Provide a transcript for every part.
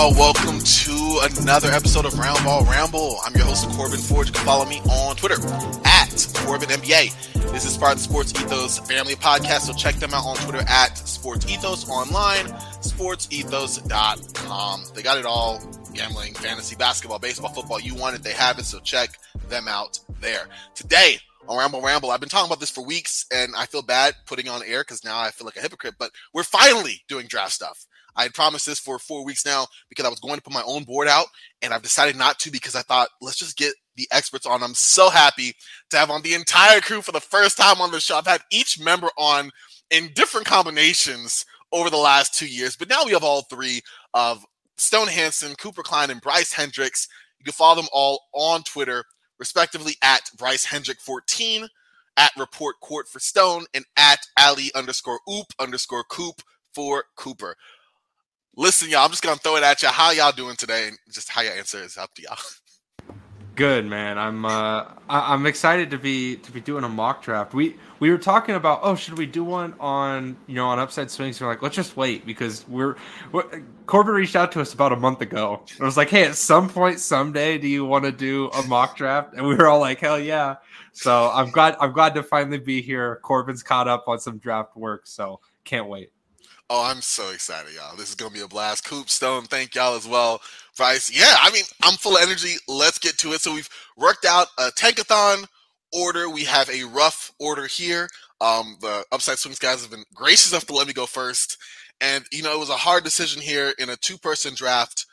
y'all? Welcome to another episode of Round Ball Ramble. I'm your host, Corbin Ford. You can follow me on Twitter at Corbin NBA. This is part of Sports Ethos family podcast, so check them out on Twitter at Sports Ethos online, sportsethos.com. They got it all gambling, fantasy, basketball, baseball, football. You want it, they have it, so check them out there. Today, on Ramble Ramble. I've been talking about this for weeks, and I feel bad putting on air because now I feel like a hypocrite. But we're finally doing draft stuff. I had promised this for four weeks now because I was going to put my own board out, and I've decided not to because I thought let's just get the experts on. I'm so happy to have on the entire crew for the first time on the show. I've had each member on in different combinations over the last two years, but now we have all three of Stone Hansen, Cooper Klein, and Bryce Hendricks. You can follow them all on Twitter, respectively at Bryce Hendrick 14, at Report Court for Stone, and at Ali underscore Oop underscore Coop for Cooper. Listen, y'all, I'm just gonna throw it at you. How y'all doing today? And just how your answer is up to y'all. Good man. I'm uh, I- I'm excited to be to be doing a mock draft. We we were talking about oh should we do one on you know on upside swings? We're like let's just wait because we're, we're Corbin reached out to us about a month ago. I was like hey at some point someday do you want to do a mock draft? And we were all like hell yeah. So I'm glad I'm glad to finally be here. Corbin's caught up on some draft work, so can't wait. Oh, I'm so excited, y'all. This is gonna be a blast. Coop Stone, thank y'all as well. Bryce, yeah, I mean, I'm full of energy. Let's get to it. So we've worked out a tankathon order. We have a rough order here. Um, the Upside Swings guys have been gracious enough to let me go first. And you know, it was a hard decision here in a two-person draft.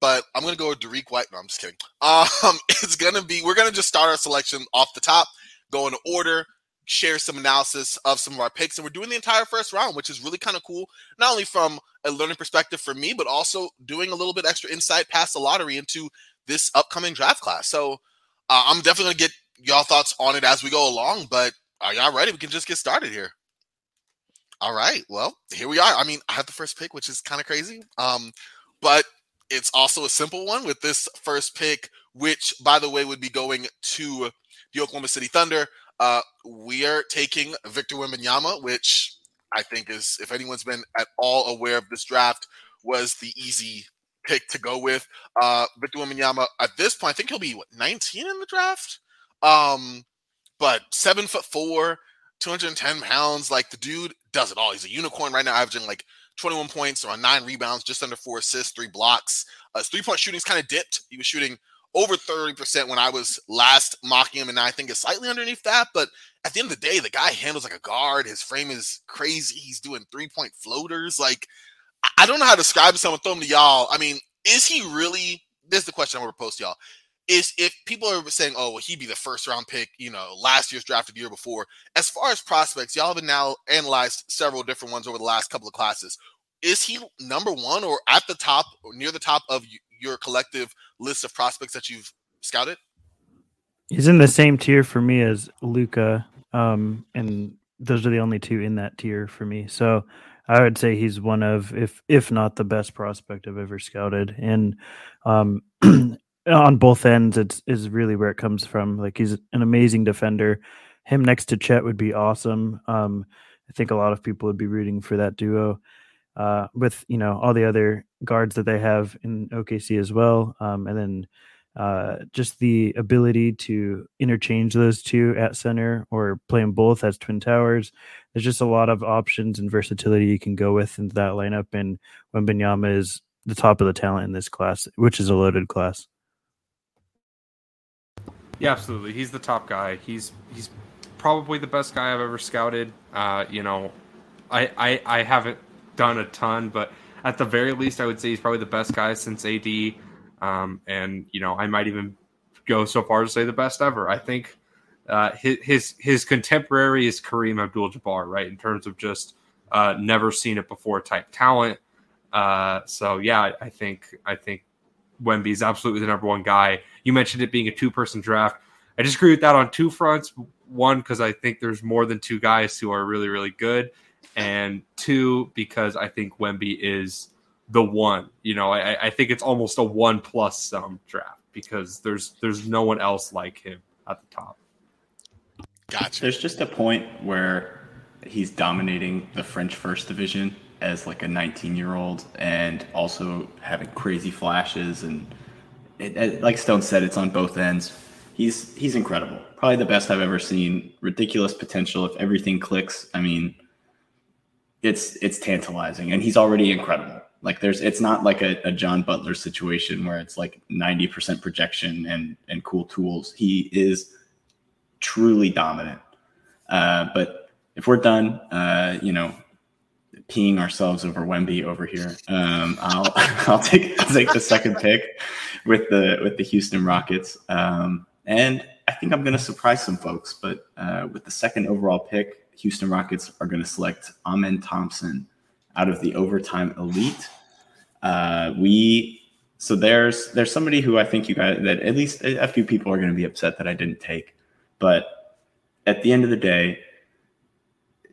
But I'm gonna go with Derrick White. No, I'm just kidding. Um, it's gonna be we're gonna just start our selection off the top, go in order, share some analysis of some of our picks, and we're doing the entire first round, which is really kind of cool. Not only from a learning perspective for me, but also doing a little bit extra insight past the lottery into this upcoming draft class. So uh, I'm definitely gonna get y'all thoughts on it as we go along. But are y'all ready? We can just get started here. All right. Well, here we are. I mean, I have the first pick, which is kind of crazy. Um, but it's also a simple one with this first pick, which, by the way, would be going to the Oklahoma City Thunder. Uh, we are taking Victor Wembanyama, which I think is, if anyone's been at all aware of this draft, was the easy pick to go with. Uh, Victor Wembanyama at this point, I think he'll be what 19 in the draft. Um, but seven foot four, 210 pounds, like the dude does it all. He's a unicorn right now, averaging like 21 points on nine rebounds, just under four assists, three blocks. Uh, his three point shooting's kind of dipped. He was shooting over 30% when I was last mocking him, and I think it's slightly underneath that. But at the end of the day, the guy handles like a guard. His frame is crazy. He's doing three point floaters. Like, I don't know how to describe someone, throw him to y'all. I mean, is he really? This is the question I'm going to post y'all. Is if people are saying, oh, well, he'd be the first round pick, you know, last year's draft, of the year before. As far as prospects, y'all have now analyzed several different ones over the last couple of classes. Is he number one or at the top or near the top of your collective list of prospects that you've scouted? He's in the same tier for me as Luka, um, and those are the only two in that tier for me. So I would say he's one of, if if not the best prospect I've ever scouted, and um, on both ends, it's is really where it comes from. Like he's an amazing defender. Him next to Chet would be awesome. Um, I think a lot of people would be rooting for that duo. Uh, with you know all the other guards that they have in OKC as well, um, and then uh, just the ability to interchange those two at center or play them both as twin towers. There's just a lot of options and versatility you can go with into that lineup. And Wembanyama is the top of the talent in this class, which is a loaded class. Yeah, absolutely. He's the top guy. He's he's probably the best guy I've ever scouted. Uh, you know, I, I I haven't done a ton, but at the very least, I would say he's probably the best guy since AD. Um, and you know, I might even go so far to say the best ever. I think uh, his his contemporary is Kareem Abdul-Jabbar, right? In terms of just uh, never seen it before type talent. Uh, so yeah, I, I think I think Wemby is absolutely the number one guy. You mentioned it being a two person draft. I disagree with that on two fronts. One, because I think there's more than two guys who are really, really good. And two, because I think Wemby is the one. You know, I, I think it's almost a one plus some draft because there's there's no one else like him at the top. Gotcha. There's just a point where he's dominating the French first division as like a 19 year old and also having crazy flashes and it, it- like Stone said, it's on both ends. He's he's incredible. Probably the best I've ever seen. Ridiculous potential if everything clicks. I mean, it's it's tantalizing, and he's already incredible. Like there's, it's not like a, a John Butler situation where it's like 90% projection and and cool tools. He is truly dominant. Uh, but if we're done, uh, you know, peeing ourselves over Wemby over here, um, I'll I'll take I'll take the second pick with the with the Houston Rockets, um, and I think I'm going to surprise some folks. But uh, with the second overall pick, Houston Rockets are going to select Amen Thompson out of the overtime elite. Uh, we so there's there's somebody who I think you guys that at least a few people are going to be upset that I didn't take, but at the end of the day,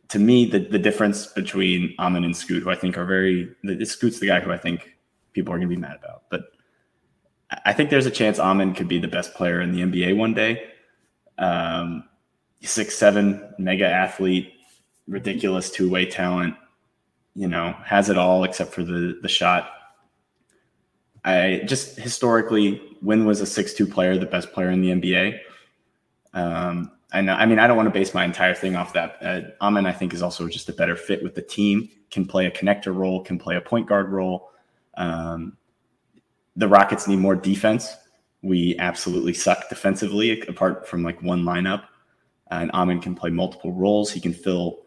to me, the, the difference between Amen and Scoot, who I think are very, the, Scoot's the guy who I think people are going to be mad about. But I- think there's a chance Amen could be the best player in the NBA one day. Um, six seven, mega athlete, ridiculous two way talent. You know, has it all except for the the shot. I just historically, when was a six two player the best player in the NBA? Um, I know. I mean, I don't want to base my entire thing off that. Uh, Amen, I think, is also just a better fit with the team. Can play a connector role. Can play a point guard role. Um, the Rockets need more defense. We absolutely suck defensively, apart from like one lineup. And Amen can play multiple roles. He can fill.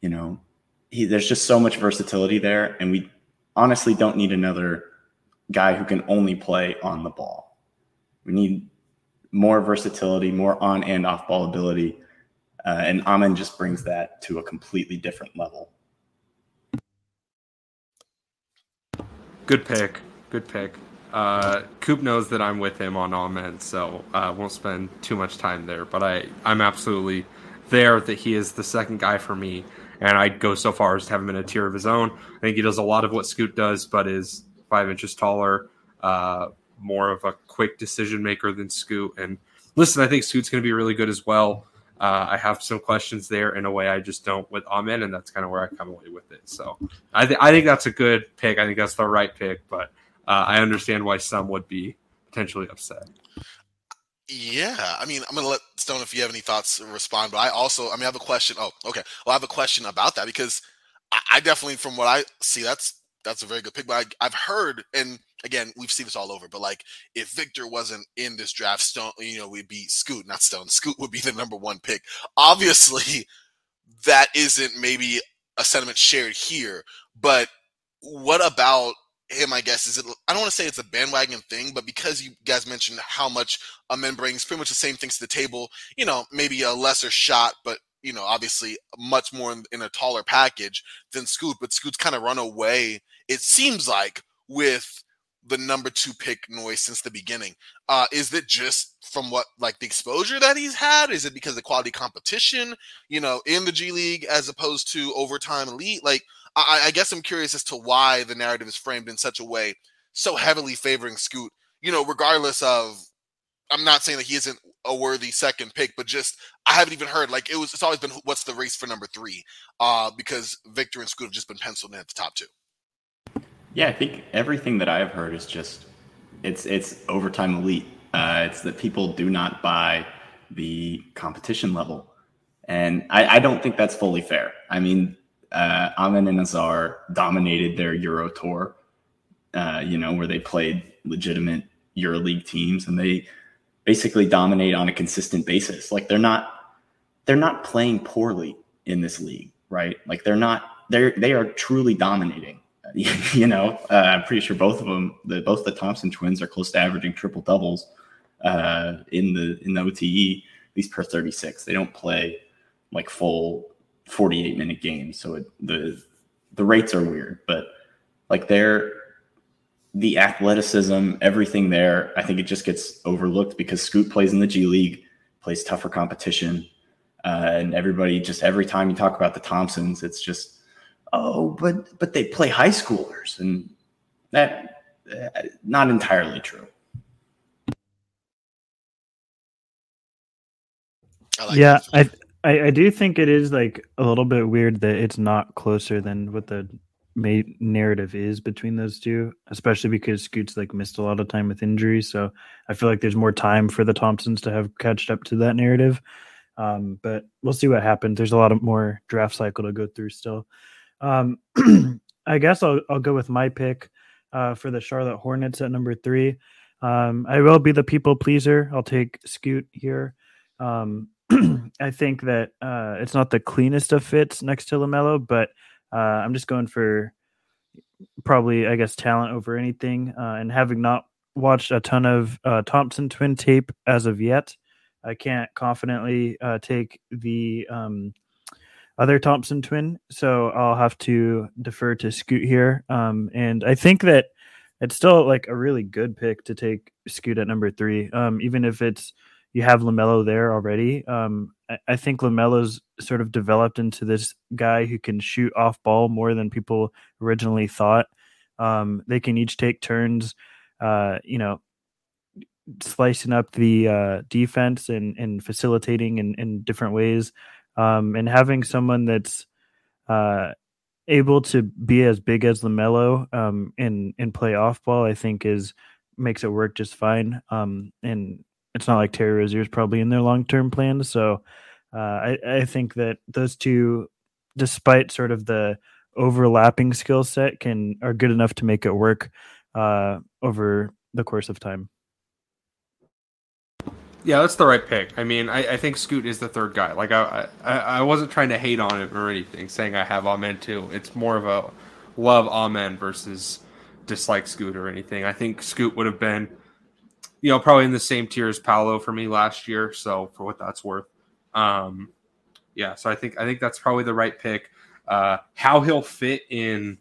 You know, he, there's just so much versatility there, and we honestly don't need another guy who can only play on the ball. We need more versatility, more on and off ball ability. Uh, and Amen just brings that to a completely different level. Good pick. Good pick. Uh, Coop knows that I'm with him on Amen, so I uh, won't spend too much time there. But I, I'm absolutely there that he is the second guy for me, and I'd go so far as to have him in a tier of his own. I think he does a lot of what Scoot does, but is five inches taller, uh, more of a quick decision maker than Scoot. And listen, I think Scoot's going to be really good as well. Uh, I have some questions there in a way I just don't with Amen, and that's kind of where I come away with it. So I, th- I think that's a good pick. I think that's the right pick, but uh, I understand why some would be potentially upset. Yeah, I mean, I'm gonna let Stone if you have any thoughts respond, but I also, I mean, I have a question. Oh, okay. Well, I have a question about that because I, I definitely, from what I see, that's that's a very good pick. But I, I've heard, and again, we've seen this all over. But like, if Victor wasn't in this draft, Stone, you know, we'd be Scoot, not Stone. Scoot would be the number one pick. Obviously, that isn't maybe a sentiment shared here. But what about him? I guess is it. I don't want to say it's a bandwagon thing, but because you guys mentioned how much Amen brings, pretty much the same things to the table. You know, maybe a lesser shot, but you know, obviously much more in, in a taller package than Scoot. But Scoot's kind of run away. It seems like with the number two pick noise since the beginning. Uh, is it just from what like the exposure that he's had? Is it because of quality competition, you know, in the G League as opposed to overtime elite? Like, I, I guess I'm curious as to why the narrative is framed in such a way, so heavily favoring Scoot. You know, regardless of, I'm not saying that he isn't a worthy second pick, but just I haven't even heard like it was. It's always been what's the race for number three, uh, because Victor and Scoot have just been penciled in at the top two. Yeah, I think everything that I've heard is just it's it's overtime elite. Uh, it's that people do not buy the competition level, and I, I don't think that's fully fair. I mean, uh, Amen and Ausar dominated their Euro tour, uh, you know, where they played legitimate EuroLeague teams, and they basically dominate on a consistent basis. Like they're not they're not playing poorly in this league, right? Like they're not they're they are truly dominating. you know, uh, I'm pretty sure both of them, the, both the Thompson twins, are close to averaging triple doubles uh, in the in the OTE, at least per 36. They don't play like full 48 minute games, so it, the the rates are weird. But like they're the athleticism, everything there, I think it just gets overlooked because Scoot plays in the G League, plays tougher competition, uh, and everybody just every time you talk about the Thompsons, it's just oh, but but they play high schoolers, and That uh, not entirely true. I like yeah. I, I I do think it is like a little bit weird that it's not closer than what the main narrative is between those two, especially because Scoot's like missed a lot of time with injuries. So I feel like there's more time for the Thompsons to have catched up to that narrative. Um, but we'll see what happens. There's a lot of more draft cycle to go through still. Um, I guess I'll I'll go with my pick uh, for the Charlotte Hornets at number three. Um, I will be the people pleaser. I'll take Scoot here. Um, I think that uh, it's not the cleanest of fits next to LaMelo, but uh, I'm just going for probably, I guess, talent over anything. Uh, and having not watched a ton of uh, Thompson twin tape as of yet, I can't confidently uh, take the um, other Thompson twin, so I'll have to defer to Scoot here. Um, and I think that it's still like a really good pick to take Scoot at number three, um, even if it's you have LaMelo there already. Um, I, I think LaMelo's sort of developed into this guy who can shoot off ball more than people originally thought. Um, they can each take turns, uh, you know, slicing up the uh, defense and, and facilitating in, in different ways. Um, and having someone that's uh, able to be as big as LaMelo um, and and play off ball, I think is makes it work just fine. Um, and it's not like Terry Rozier is probably in their long term plans. So uh, I, I think that those two, despite sort of the overlapping skill set, can are good enough to make it work uh, over the course of time. Yeah, that's the right pick. I mean, I, I think Scoot is the third guy. Like I, I, I wasn't trying to hate on him or anything, saying I have Amen too. It's more of a love Amen versus dislike Scoot or anything. I think Scoot would have been, you know, probably in the same tier as Paolo for me last year. So for what that's worth, um, yeah. So I think I think that's probably the right pick. Uh, how he'll fit in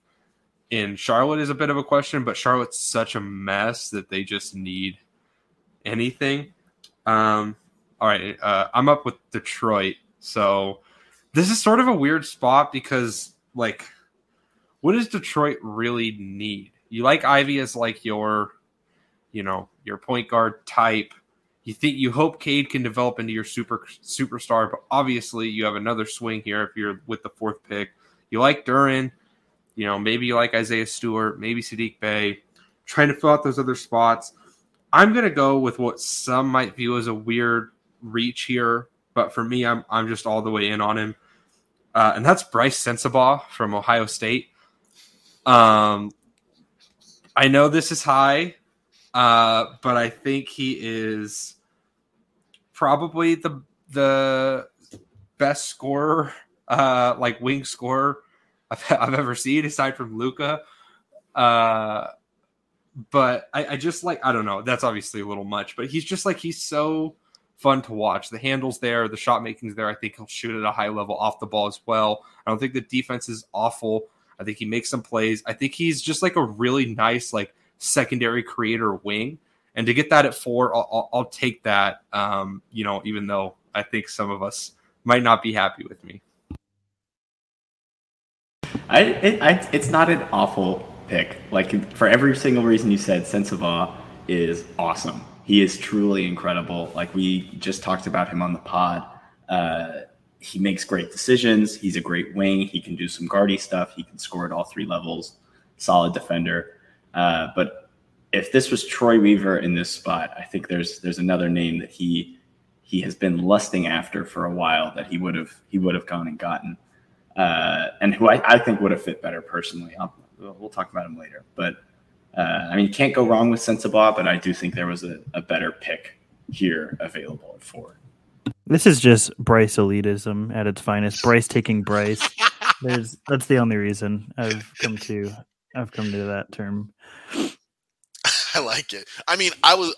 in Charlotte is a bit of a question, but Charlotte's such a mess that they just need anything. Um, all right, uh, I'm up with Detroit. So this is sort of a weird spot because, like, what does Detroit really need? You like Ivey as like your, you know, your point guard type. You think you hope Cade can develop into your super superstar, but obviously you have another swing here if you're with the fourth pick. You like Duren, you know, maybe you like Isaiah Stewart, maybe Saddiq Bey. Trying to fill out those other spots. I'm gonna go with what some might view as a weird reach here, but for me, I'm I'm just all the way in on him, uh, and that's Brice Sensabaugh from Ohio State. Um, I know this is high, uh, but I think he is probably the the best scorer, uh, like wing scorer I've, I've ever seen, aside from Luka. Uh, but I, I just like I don't know. That's obviously a little much, but he's just like he's so fun to watch. The handles there, the shot making's there. I think he'll shoot at a high level off the ball as well. I don't think the defense is awful. I think he makes some plays. I think he's just like a really nice like secondary creator wing. And to get that at four, I'll, I'll, I'll take that. Um, you know, even though I think some of us might not be happy with me. I, it, I it's not an awful pick. Like for every single reason you said, Sensabaugh is awesome. He is truly incredible. Like we just talked about him on the pod. Uh, he makes great decisions. He's a great wing. He can do some guardy stuff. He can score at all three levels. Solid defender. Uh, but if this was Troy Weaver in this spot, I think there's there's another name that he he has been lusting after for a while that he would have he would have gone and gotten, uh, and who I, I think would have fit better personally. I'll, we'll talk about him later. But uh, I mean, you can't go wrong with Sensabaugh, but I do think there was a, a better pick here available at four. This is just Bryce elitism at its finest. Bryce taking Bryce. There's that's the only reason I've come to I've come to that term. I like it. I mean, I was.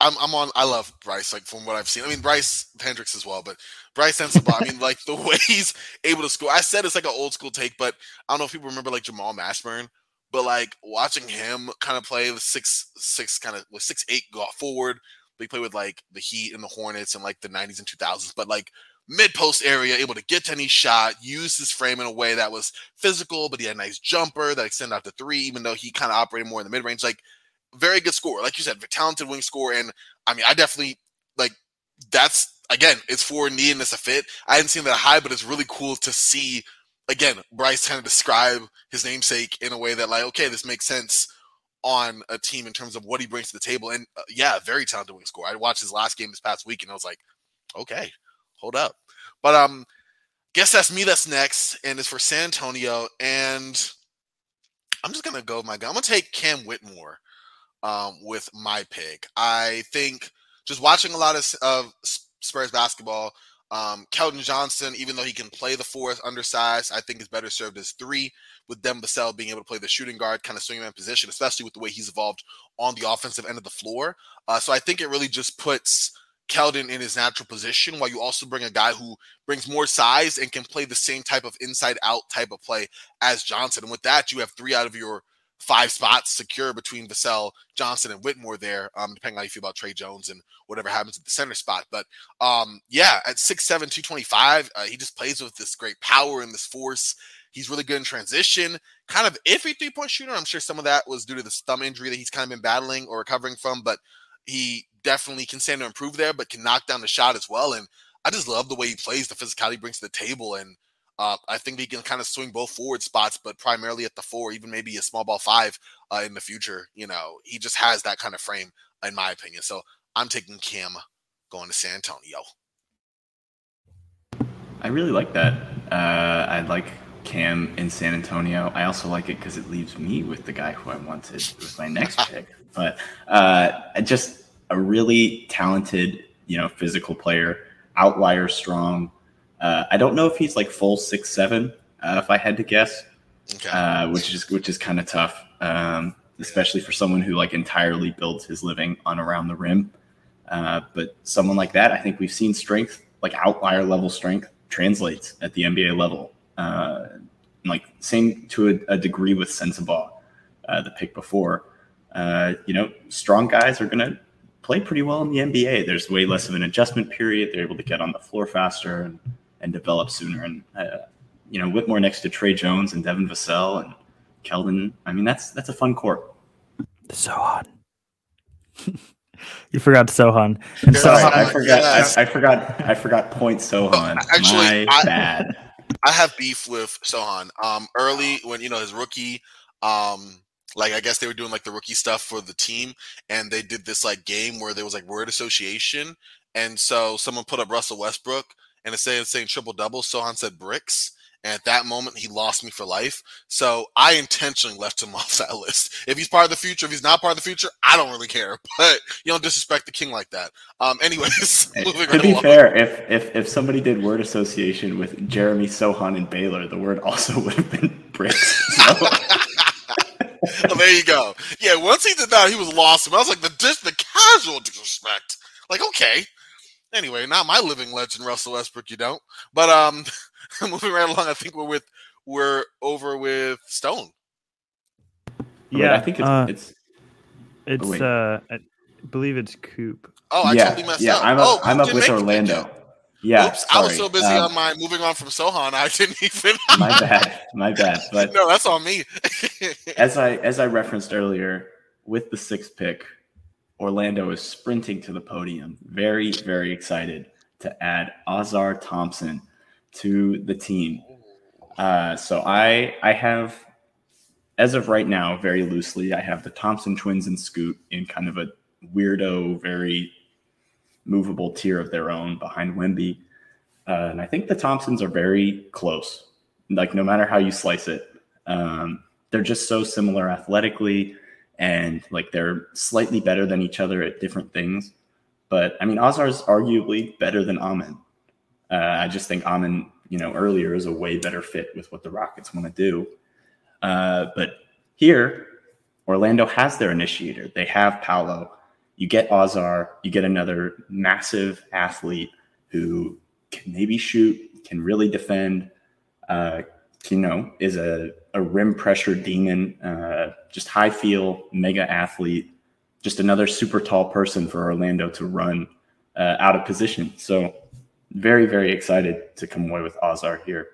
I'm, I'm on. I love Bryce. Like from what I've seen. I mean, Bryce Hendricks as well, but Brice Sensabaugh. I mean, like the way he's able to score. I said it's like an old school take, but I don't know if people remember like Jamal Mashburn. But like watching him kind of play with six six kind of with six eight go forward. They play with like the Heat and the Hornets and like the 90s and 2000s. But like mid post area, able to get to any shot, use his frame in a way that was physical, but he had a nice jumper that extended out to three, even though he kind of operated more in the mid range. Like, very good score. Like you said, talented wing score. And I mean, I definitely like that's again, it's for needing this a fit. I hadn't seen that high, but it's really cool to see again, Bryce kind of describe his namesake in a way that like, okay, this makes sense on a team in terms of what he brings to the table. And uh, yeah, very talented wing score. I watched his last game this past week and I was like, okay, hold up. But um, guess that's me. That's next, and it's for San Antonio. And I'm just gonna go with my guy. I'm gonna take Cam Whitmore um, with my pick. I think just watching a lot of, of Spurs basketball. Um, Keldon Johnson, even though he can play the fourth undersized, I think is better served as three, with Vassell being able to play the shooting guard, kind of swing man position, especially with the way he's evolved on the offensive end of the floor. Uh, so I think it really just puts Keldon in his natural position while you also bring a guy who brings more size and can play the same type of inside out type of play as Johnson. And with that, you have three out of your five spots secure between Vassell, Johnson, and Whitmore there, um, depending on how you feel about Tre Jones and whatever happens at the center spot. But um, yeah, at 6'7, 225, uh, he just plays with this great power and this force. He's really good in transition. Kind of iffy three point shooter. I'm sure some of that was due to the thumb injury that he's kind of been battling or recovering from, but he definitely can stand to improve there, but can knock down the shot as well. And I just love the way he plays, the physicality he brings to the table. And uh, I think he can kind of swing both forward spots, but primarily at the four, even maybe a small ball five uh, in the future. You know, he just has that kind of frame, in my opinion. So I'm taking Cam going to San Antonio. I really like that. Uh, I like Cam in San Antonio. I also like it because it leaves me with the guy who I wanted with my next pick. But uh, just a really talented, you know, physical player, outlier strong. Uh, I don't know if he's like full six seven. Uh, if I had to guess, okay. Uh, which is which is kind of tough, um, especially for someone who like entirely builds his living on around the rim. Uh, but someone like that, I think we've seen strength, like outlier level strength, translates at the NBA level. Uh, like same to a, a degree with Sensabaugh, the pick before. you know, strong guys are going to play pretty well in the NBA. There's way less of an adjustment period. They're able to get on the floor faster and and develop sooner. And uh, you know, Whitmore next to Tre Jones and Devin Vassell and Keldon. I mean, that's that's a fun court. Sochan. you forgot Sochan. And Sochan I, I forgot. Yes. I, I, forgot. I forgot. Point Sochan. Actually, My I, bad. I have beef with Sochan. Um, early when you know his rookie. Um, like I guess they were doing like the rookie stuff for the team, and they did this like game where there was like word association, and so someone put up Russell Westbrook, and instead of saying triple double, Sochan said bricks. And at that moment, he lost me for life. So I intentionally left him off that list. If he's part of the future, if he's not part of the future, I don't really care. But you don't disrespect the king like that. Um, anyways, to right be along. fair, if if if somebody did word association with Jeremy Sochan and Baylor, the word also would have been bricks. So. Well, there you go. Yeah, once he did that, he was lost. I was like the dis- the casual disrespect. Like, okay, Anyway, not my living legend, Russell Westbrook. You don't. But um, moving right along, I think we're with we're over with Stone. Yeah, I think it's uh, it's, it's oh, uh, I believe it's Coop. Oh, I yeah, totally messed yeah, up. I'm up, oh, I'm up with Orlando. Yeah, Oops, I was so busy um, on my moving on from Sochan, I didn't even. my bad, my bad. But no, that's on me. as I as I referenced earlier, with the sixth pick, Orlando is sprinting to the podium, very, very excited to add Ausar Thompson to the team. Uh, so I I have, as of right now, very loosely, I have the Thompson twins and Scoot in kind of a weirdo, very movable tier of their own behind Wemby. Uh, and I think the Thompsons are very close. Like no matter how you slice it, um, they're just so similar athletically and like they're slightly better than each other at different things. But I mean, is arguably better than Amen. Uh, I just think Amen, you know, earlier is a way better fit with what the Rockets want to do. Uh, but here, Orlando has their initiator. They have Paolo. You get Ausar, you get another massive athlete who can maybe shoot, can really defend, uh, you know, is a, a rim pressure demon, uh, just high feel, mega athlete, just another super tall person for Orlando to run uh, out of position. So very, very excited to come away with Ausar here.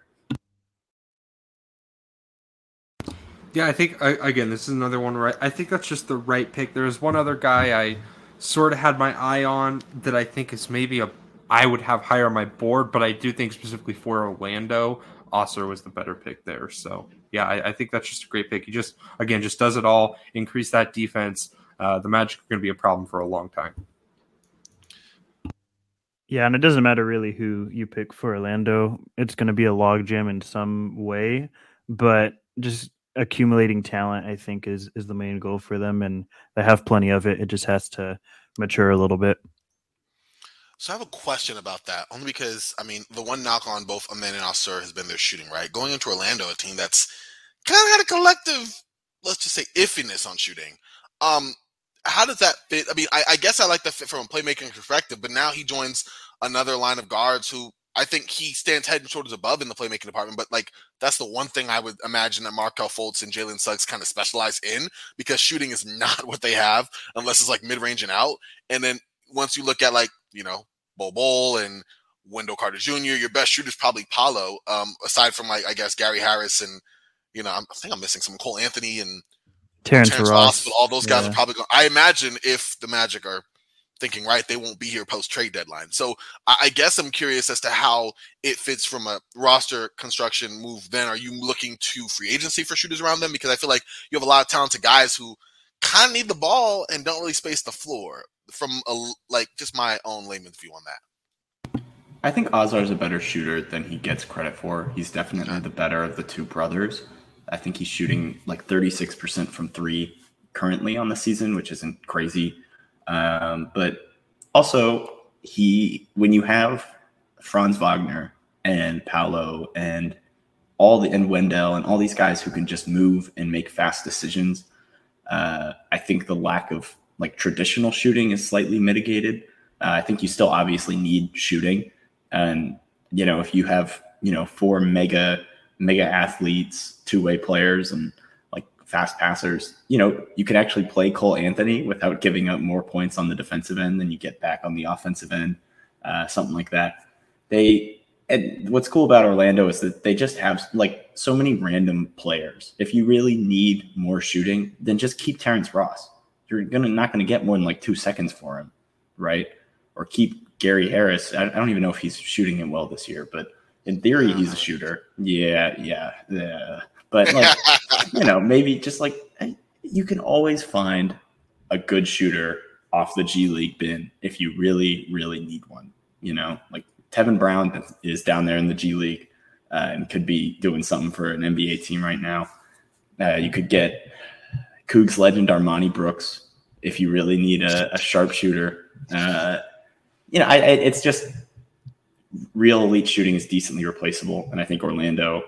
Yeah, I think I, again this is another one right. I think that's just the right pick. There's one other guy I sort of had my eye on that I think is maybe a I would have higher on my board, but I do think specifically for Orlando, Ausar was the better pick there. So yeah, I, I, think that's just a great pick. He just again just does it all, increase that defense. Uh, the Magic are going to be a problem for a long time. Yeah, and it doesn't matter really who you pick for Orlando. It's going to be a logjam in some way, but just accumulating talent, I think, is is the main goal for them, and they have plenty of it. It just has to mature a little bit. So I have a question about that, only because I mean the one knock on both Amen and Ausar has been their shooting, right? Going into Orlando, a team that's kind of had a collective, let's just say, iffiness on shooting. Um, how does that fit? I mean, I, I guess I like the fit from a playmaking perspective, but now he joins another line of guards who I think he stands head and shoulders above in the playmaking department. But like that's the one thing I would imagine that Markelle Fultz and Jalen Suggs kind of specialize in because shooting is not what they have unless it's like mid range and out. And then once you look at like you know Bol Bol and Wendell Carter Jr., your best shooter is probably Paolo. Um, aside from like I guess Gary Harris and you know I'm, i think I'm missing some Cole Anthony and Terrence, Terrence Ross. Ross. But all those guys yeah. are probably going. I imagine if the Magic are thinking right, they won't be here post trade deadline. So I, guess I'm curious as to how it fits from a roster construction move. Then are you looking to free agency for shooters around them? Because I feel like you have a lot of talented guys who kind of need the ball and don't really space the floor from a, like just my own layman's view on that. I think Ausar is a better shooter than he gets credit for. He's definitely the better of the two brothers. I think he's shooting like 36% from three currently on the season, which isn't crazy. Um, but also, he when you have Franz Wagner and Paolo and all the and Wendell and all these guys who can just move and make fast decisions, uh, I think the lack of like traditional shooting is slightly mitigated. Uh, I think you still obviously need shooting, and you know if you have you know four mega mega athletes, two way players, and fast passers, you know you can actually play Cole Anthony without giving up more points on the defensive end than you get back on the offensive end, uh, something like that. They and what's cool about Orlando is that they just have like so many random players. If you really need more shooting, then just keep Terrence Ross you're gonna not gonna get more than like two seconds for him, right? Or keep Gary Harris. I, I don't even know if he's shooting it well this year, but in theory, he's a shooter. Yeah, yeah, yeah. But like, you know, maybe just like you can always find a good shooter off the G League bin if you really, really need one. You know, like Tevin Brown is down there in the G League uh, and could be doing something for an NBA team right now. Uh, you could get Cougs legend Armoni Brooks if you really need a, a sharpshooter. Uh, you know, I, I, it's just real elite shooting is decently replaceable, and I think Orlando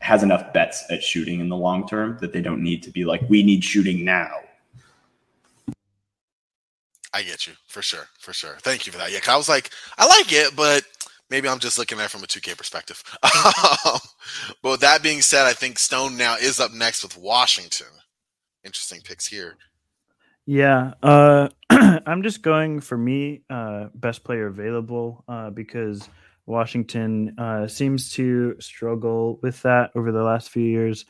has enough bets at shooting in the long term that they don't need to be like, we need shooting now. I get you for sure, for sure. Thank you for that. Yeah, I was like, I like it, but maybe I'm just looking at it from a 2K perspective. but with that being said, I think Stone now is up next with Washington interesting picks here. Yeah, uh, I'm just going for me uh, best player available uh, because Washington uh, seems to struggle with that over the last few years.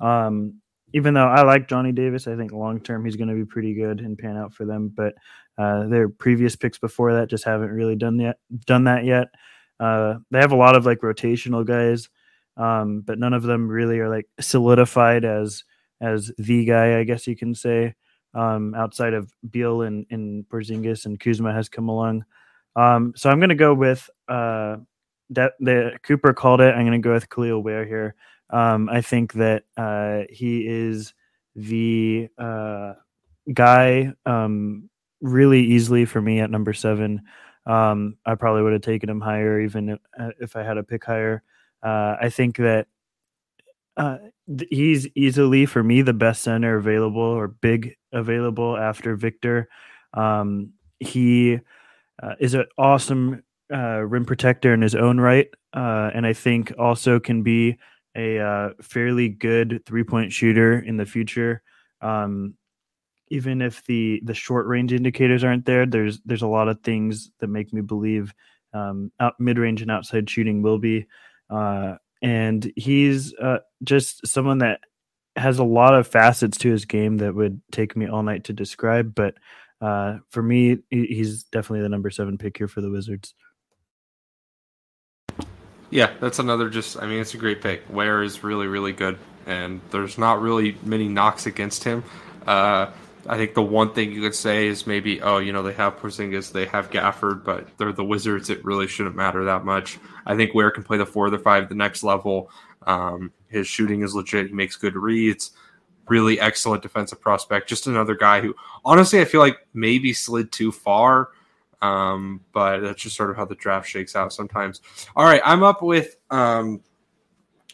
Um, even though I like Johnny Davis, I think long term he's going to be pretty good and pan out for them. But uh, their previous picks before that just haven't really done yet done that yet. Uh, they have a lot of like rotational guys, um, but none of them really are like solidified as as the guy, I guess you can say, um, outside of Beal and, and Porzingis and Kuzma has come along. Um, so I'm going to go with uh, that. The Cooper called it. I'm going to go with Kel'el Ware here. Um, I think that uh, he is the uh, guy um, really easily for me at number seven. Um, I probably would have taken him higher even if, if I had a pick higher. Uh, I think that uh, he's easily for me the best center available or big available after Victor. Um, he uh, is an awesome uh, rim protector in his own right, uh, and I think also can be a uh, fairly good three point shooter in the future. Um, even if the the short range indicators aren't there, there's there's a lot of things that make me believe um, out mid range and outside shooting will be. Uh, and he's uh, just someone that has a lot of facets to his game that would take me all night to describe. But uh, for me, he's definitely the number seven pick here for the Wizards. Yeah, that's another just. I mean, it's a great pick. Ware is really, really good, and there's not really many knocks against him. Uh, I think the one thing you could say is maybe, oh, you know, they have Porzingis, they have Gafford, but they're the Wizards. It really shouldn't matter that much. I think Ware can play the four or the five, the next level. Um, his shooting is legit. He makes good reads. Really excellent defensive prospect. Just another guy who, honestly, I feel like maybe slid too far. Um, but that's just sort of how the draft shakes out sometimes. All right, I'm up with um,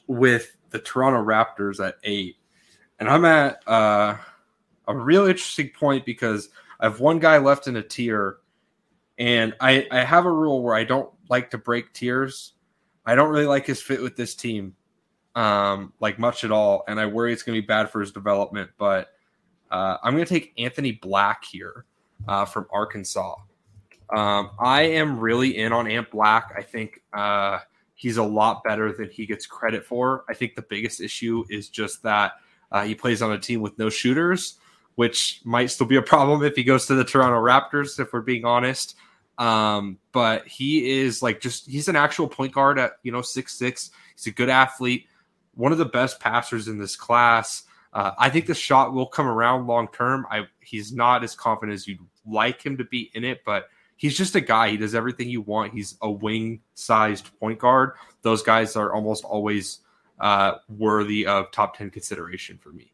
with the Toronto Raptors at eight, and I'm at. Uh, a real interesting point because I have one guy left in a tier, and I, I have a rule where I don't like to break tiers. I don't really like his fit with this team, um, like much at all, and I worry it's going to be bad for his development. But uh, I'm going to take Anthony Black here uh, from Arkansas. Um, I am really in on Ant Black. I think uh, he's a lot better than he gets credit for. I think the biggest issue is just that uh, he plays on a team with no shooters which might still be a problem if he goes to the Toronto Raptors, if we're being honest. Um, but he is like just he's an actual point guard at you know six six. He's a good athlete, one of the best passers in this class. Uh, I think the shot will come around long term. I he's not as confident as you'd like him to be in it, but he's just a guy. He does everything you want. He's a wing sized point guard. Those guys are almost always uh, worthy of top ten consideration for me.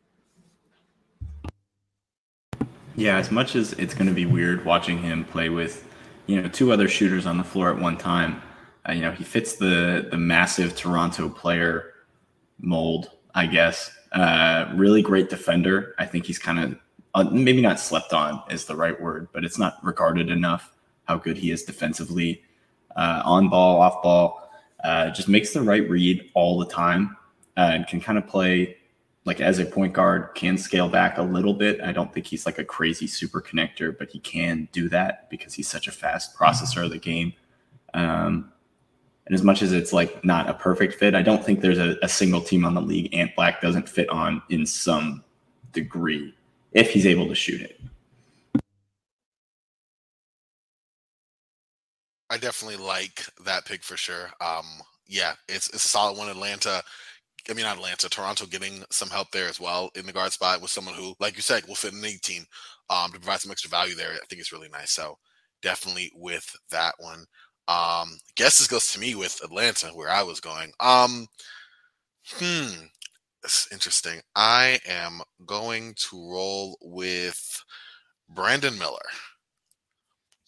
Yeah, as much as it's going to be weird watching him play with, you know, two other shooters on the floor at one time, uh, you know, he fits the the massive Toronto player mold, I guess. Uh, really great defender. I think he's kind of uh, maybe not slept on is the right word, but it's not regarded enough how good he is defensively, uh, on ball, off ball. Uh, just makes the right read all the time uh, and can kind of play like as a point guard can scale back a little bit. I don't think he's like a crazy super connector, but he can do that because he's such a fast processor of the game. Um, and as much as it's like not a perfect fit, I don't think there's a, a single team on the league Ant Black doesn't fit on in some degree if he's able to shoot it. I definitely like that pick for sure. Um, yeah, it's it's a solid one. Atlanta I mean, not Atlanta, Toronto getting some help there as well in the guard spot with someone who, like you said, will fit in the team um, to provide some extra value there. I think it's really nice. So definitely with that one. Um, guess this goes to me with Atlanta, where I was going. Um, hmm, it's interesting. I am going to roll with Brandon Miller.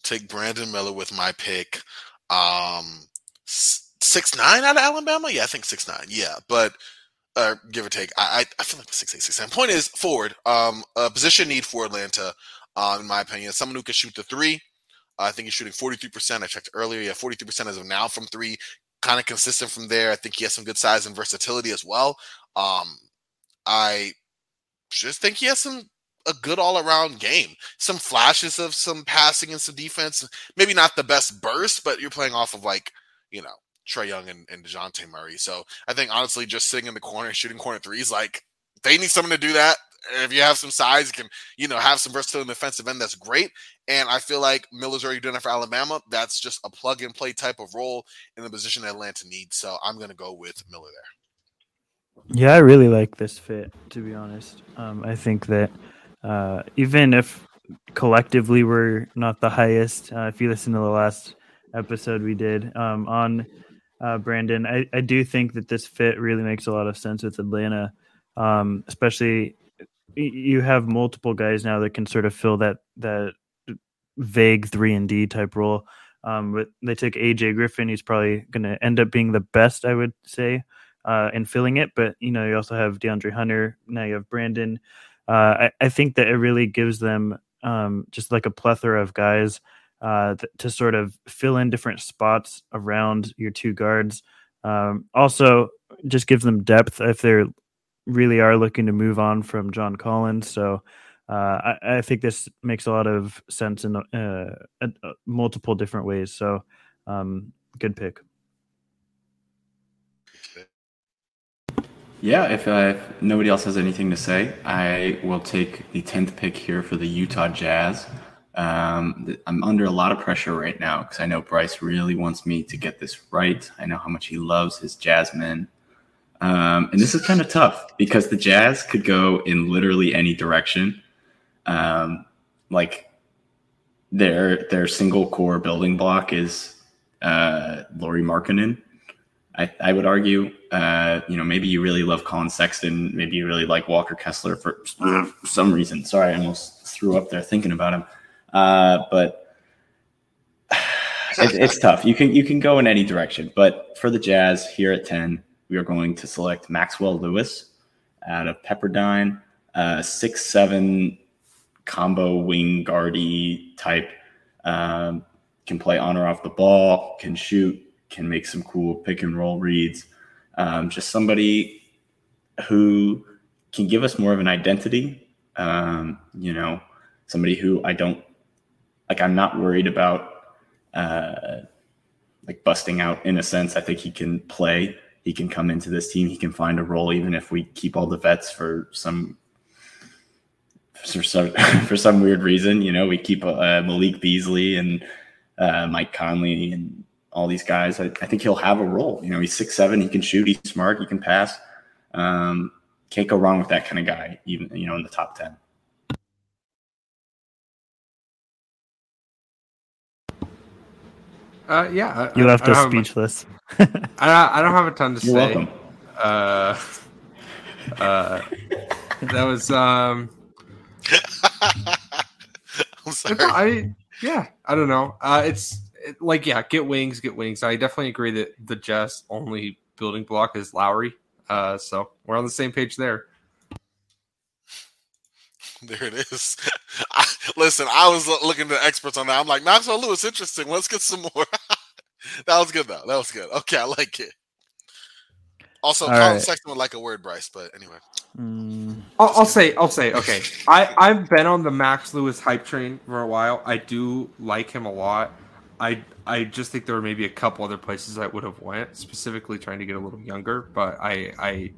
Take Brandon Miller with my pick. Um, six nine out of Alabama. Yeah, I think six nine. Yeah, but uh, give or take, I I feel like six eight six nine. Point is forward. Um, a position need for Atlanta, uh, in my opinion. Someone who can shoot the three. I think he's shooting forty three percent. I checked earlier. Yeah, forty three percent as of now from three. Kind of consistent from there. I think he has some good size and versatility as well. Um, I just think he has some a good all around game. Some flashes of some passing and some defense. Maybe not the best burst, but you're playing off of like you know Trey Young and, and DeJounte Murray. So I think honestly, just sitting in the corner, shooting corner threes, like they need someone to do that. If you have some size, you can, you know, have some versatility in the defensive end. That's great. And I feel like Miller's already doing it for Alabama. That's just a plug and play type of role in the position Atlanta needs. So I'm going to go with Miller there. Yeah, I really like this fit, to be honest. Um, I think that uh, even if collectively we're not the highest, uh, if you listen to the last episode we did um, on uh, Brandon. I, I do think that this fit really makes a lot of sense with Atlanta, um, especially you have multiple guys now that can sort of fill that that vague three and D type role. Um, but they took AJ Griffin. He's probably going to end up being the best, I would say, uh, in filling it. But you know, you also have DeAndre Hunter. Now you have Brandon. Uh, I, I think that it really gives them um, just like a plethora of guys uh, th- to sort of fill in different spots around your two guards. Um, also, just gives them depth if they really are looking to move on from John Collins. So uh, I, I, think this makes a lot of sense in uh, multiple different ways. So Um, good pick. Yeah, if, uh, if nobody else has anything to say, I will take the 10th pick here for the Utah Jazz. Um, I'm under a lot of pressure right now because I know Bryce really wants me to get this right. I know how much he loves his Jasmine. Um, and this is kind of tough because the Jazz could go in literally any direction. Um, like their their single core building block is uh, Lauri Markkanen. I, I would argue, uh, you know, maybe you really love Collin Sexton. Maybe you really like Walker Kessler for some reason. Sorry, I almost threw up there thinking about him. Uh, but it, it's tough. You can you can go in any direction. But for the Jazz here at ten, we are going to select Maxwell Lewis out of Pepperdine, uh, six seven combo wing guardy type. Um, can play on or off the ball, can shoot, can make some cool pick and roll reads. Um, just somebody who can give us more of an identity. Um, you know, somebody who I don't like. I'm not worried about uh, like busting out in a sense. I think he can play. He can come into this team. He can find a role, even if we keep all the vets for some for some for some weird reason. You know, we keep uh, Malik Beasley and uh, Mike Conley and all these guys. I, I, think he'll have a role. You know, he's six seven. He can shoot. He's smart. He can pass. Um, can't go wrong with that kind of guy. Even you know in the top ten. Uh, yeah, You I- left I us don't speechless. I, I don't have a ton to You're say. welcome. Uh, uh, that was um. I'm sorry. I yeah, I don't know. Uh, it's it, like yeah, get wings, get wings. I definitely agree that the Jazz only building block is Lauri. Uh, so we're on the same page there. There it is. I, listen, I was looking to experts on that. I'm like, Maxwell Lewis, interesting. Let's get some more. that was good, though. That was good. Okay, I like it. Also, All Collin right. Sexton would like a word, Bryce, but anyway. Mm, I'll, I'll say, I'll say, okay. I I've been on the Max Lewis hype train for a while. I do like him a lot. I I just think there were maybe a couple other places I would have went, specifically trying to get a little younger. But I I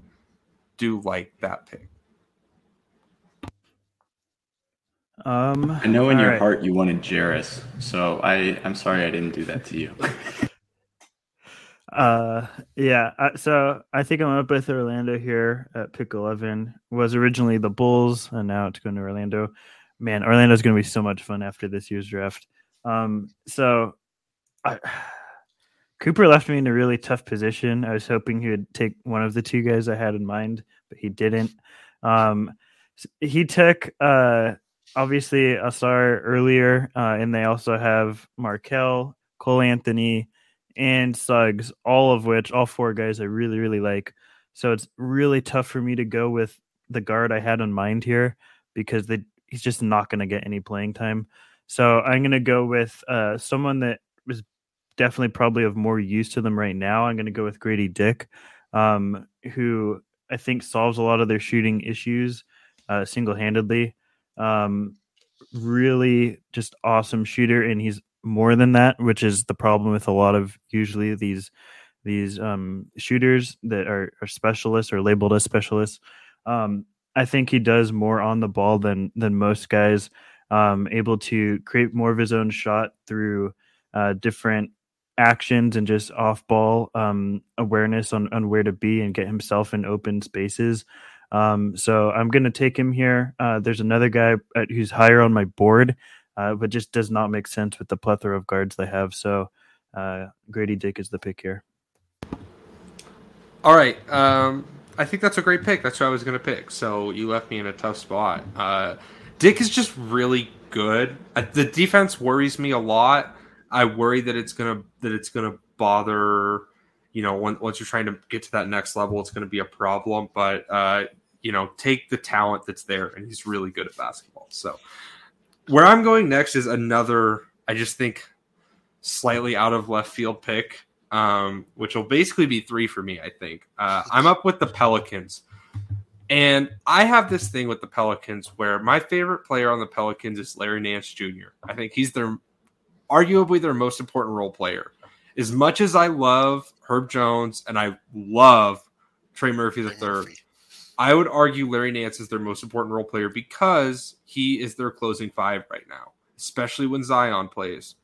do like that pick. um, I know in your right. heart you wanted Jarace, so I I'm sorry I didn't do that to you. Uh, yeah. So I think I'm up with Orlando here at pick 11. Was originally the Bulls, and now it's going to Orlando. Man, Orlando's going to be so much fun after this year's draft. Um, so I, Cooper left me in a really tough position. I was hoping he would take one of the two guys I had in mind, but he didn't. Um, he took uh, obviously Ausar earlier, uh, and they also have Markelle, Cole Anthony, and Suggs, all of which, all four guys I really, really like. So it's really tough for me to go with the guard I had in mind here because they, he's just not going to get any playing time. So I'm going to go with uh, someone that was definitely probably of more use to them right now. I'm going to go with Gradey Dick, um, who I think solves a lot of their shooting issues uh, single handedly. Um, really just awesome shooter, and he's more than that, which is the problem with a lot of usually these these um, shooters that are, are specialists or labeled as specialists. Um, I think he does more on the ball than than most guys. Um, able to create more of his own shot through uh, different actions and just off ball um, awareness on, on where to be and get himself in open spaces. Um, so I'm going to take him here. Uh, there's another guy at, who's higher on my board, uh, but just does not make sense with the plethora of guards they have. So uh, Gradey Dick is the pick here. All right. Um, I think that's a great pick. That's what I was going to pick. So you left me in a tough spot. Dick is just really good. The defense worries me a lot. I worry that it's gonna that it's gonna bother. You know, when, once you're trying to get to that next level, it's going to be a problem. But uh, you know, take the talent that's there, and he's really good at basketball. So where I'm going next is another. I just think slightly out of left field pick um, which will basically be three for me. I think uh, I'm up with the Pelicans, and I have this thing with the Pelicans where my favorite player on the Pelicans is Larry Nance Jr. I think he's their arguably their most important role player, As much as I love Herb Jones and I love Trey Murphy the third, Murphy. I would argue Larry Nance is their most important role player because he is their closing five right now, especially when Zion plays.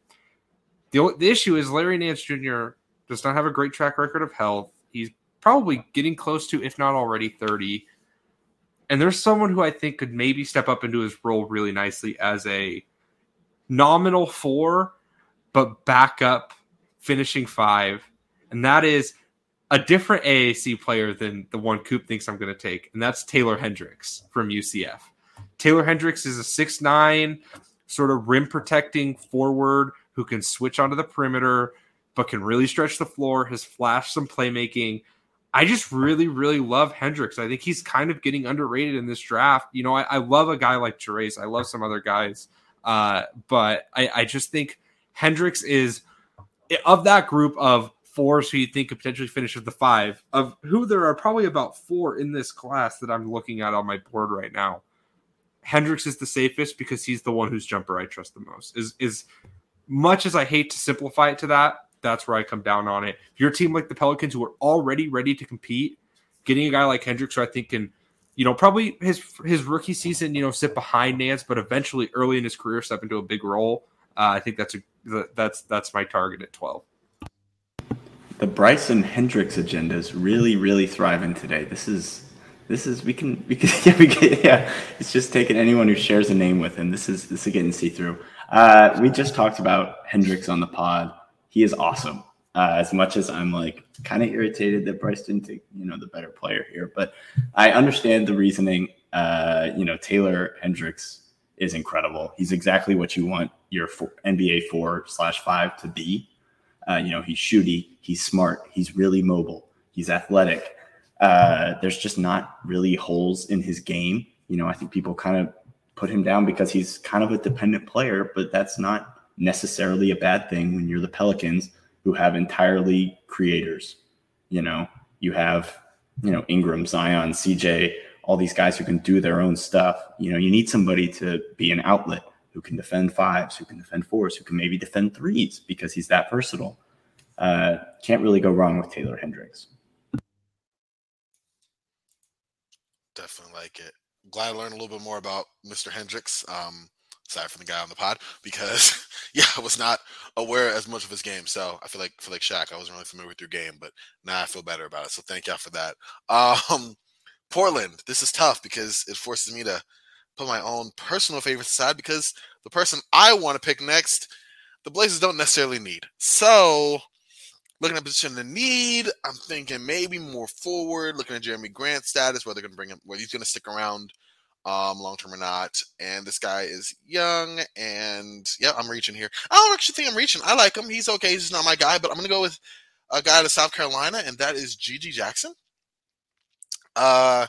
The, the issue is Larry Nance Jr. does not have a great track record of health. He's probably getting close to, if not already, 30. And there's someone who I think could maybe step up into his role really nicely as a nominal four, but backup finishing five. And that is a different AAC player than the one Coop thinks I'm going to take, and that's Taylor Hendricks from UCF. Taylor Hendricks is a six nine sort of rim protecting forward who can switch onto the perimeter, but can really stretch the floor, has flashed some playmaking. I just really, really love Hendricks. I think he's kind of getting underrated in this draft. You know, I, I love a guy like Therese. I love some other guys. Uh, but I, I just think Hendricks is of that group of fours who you think could potentially finish with the five, of who there are probably about four in this class that I'm looking at on my board right now. Hendricks is the safest because he's the one whose jumper I trust the most. Is is much as I hate to simplify it to that, that's where I come down on it. If you're a team like the Pelicans who are already ready to compete, getting a guy like Hendricks who I think can, you know, probably his his rookie season, you know, sit behind Nance, but eventually early in his career step into a big role. Uh, I think that's a that's that's my target at twelve. The Bryson Hendricks agenda is really, really thriving today. This is, this is we can we can yeah we can yeah. It's just taking anyone who shares a name with him. This is this is getting see through. Uh, we just talked about Hendricks on the pod. He is awesome. Uh, as much as I'm like kind of irritated that Bryce didn't take you know the better player here, but I understand the reasoning. Uh, you know Taylor Hendricks is incredible. He's exactly what you want your four, NBA four slash five to be. Uh, you know, he's shooty, he's smart, he's really mobile, he's athletic. Uh, there's just not really holes in his game. You know, I think people kind of put him down because he's kind of a dependent player, but that's not necessarily a bad thing when you're the Pelicans who have entirely creators. You know, you have, you know, Ingram, Zion, CJ, all these guys who can do their own stuff. You know, you need somebody to be an outlet who can defend fives, who can defend fours, who can maybe defend threes because he's that versatile. Uh, can't really go wrong with Taylor Hendricks. Definitely like it. Glad I learned a little bit more about Mr. Hendricks. Um, aside from the guy on the pod, because yeah, I was not aware as much of his game. So I feel like feel like Shaq, I wasn't really familiar with your game, but now I feel better about it. So thank y'all for that. Um, Portland, this is tough because it forces me to put my own personal favorites aside because the person I want to pick next, the Blazers don't necessarily need. So looking at position of need, I'm thinking maybe more forward, looking at Jerami Grant's status, whether they're to bring him, whether he's going to stick around um, long term or not. And this guy is young, and yeah, I'm reaching here. I don't actually think I'm reaching. I like him. He's okay. He's not my guy, but I'm to go with a guy out of South Carolina, and that is GG Jackson. Uh,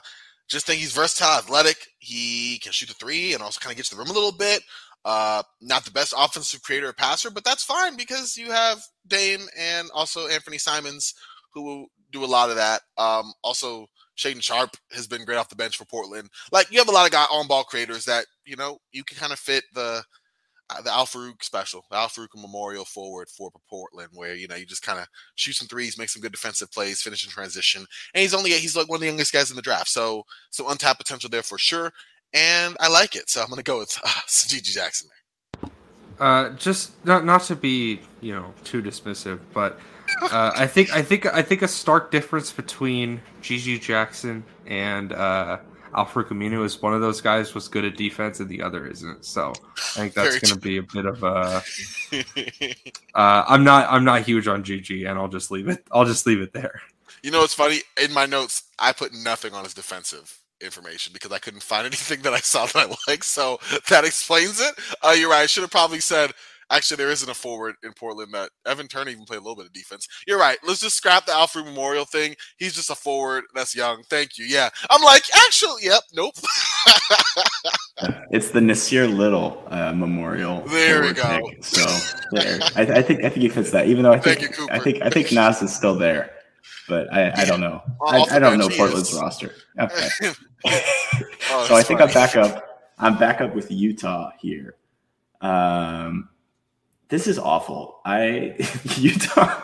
just think he's versatile, athletic. He can shoot the three and also kind of gets the rim a little bit. Uh, not the best offensive creator or passer, but that's fine because you have Dame and also Anfernee Simons who will do a lot of that. Um, also, Shaedon Sharpe has been great off the bench for Portland. Like you have a lot of guy on ball creators that you know you can kind of fit the uh, the Al-Farouq special, the Al-Farouq Memorial forward for Portland, where you know you just kind of shoot some threes, make some good defensive plays, finish in transition, and he's only he's like one of the youngest guys in the draft, so so untapped potential there for sure, and I like it, so I'm gonna go with uh, GG Jackson there. Uh, just not not to be you know too dismissive, but uh, I think I think I think a stark difference between GG Jackson and uh, Al-Farouq Aminu is one of those guys was good at defense and the other isn't. So I think that's going to be a bit of a. Uh, I'm not I'm not huge on GG, and I'll just leave it. I'll just leave it there. You know, it's funny. In my notes, I put nothing on his defensive information because I couldn't find anything that I saw that I liked. So that explains it. Uh, you're right. I should have probably said, actually, there isn't a forward in Portland that Evan Turner even played a little bit of defense. You're right. Let's just scrap the Alfred Memorial thing. He's just a forward that's young. Thank you. Yeah. I'm like, actually, yep, nope. It's the Nassir Little uh, Memorial. There we go. pick. So there, I, I think I think he fits that. Even though I think you, I think I think Nas is still there, but I, I don't know. I, I don't know Portland's is. roster. Okay. Oh, so I think funny. I'm back up. I'm back up with Utah here. Um, this is awful. I Utah.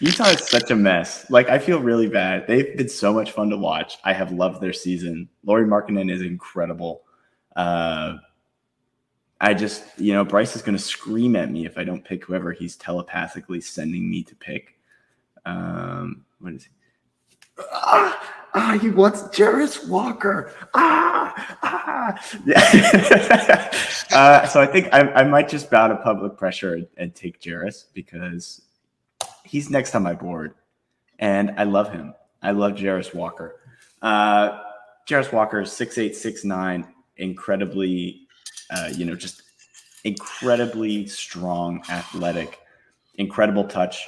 Utah is such a mess. Like I feel really bad. They've been so much fun to watch. I have loved their season. Lauri Markkanen is incredible. Uh, I just, you know, Bryce is going to scream at me if I don't pick whoever he's telepathically sending me to pick. Um, what is he? Ah, ah, he wants Jarace Walker. Ah, ah. Yeah. uh, so I think I, I might just bow to public pressure and, and take Jarace because he's next on my board, and I love him. I love Jarace Walker. Uh, Jarace Walker is six eight six nine, incredibly, uh, you know, just incredibly strong, athletic, incredible touch.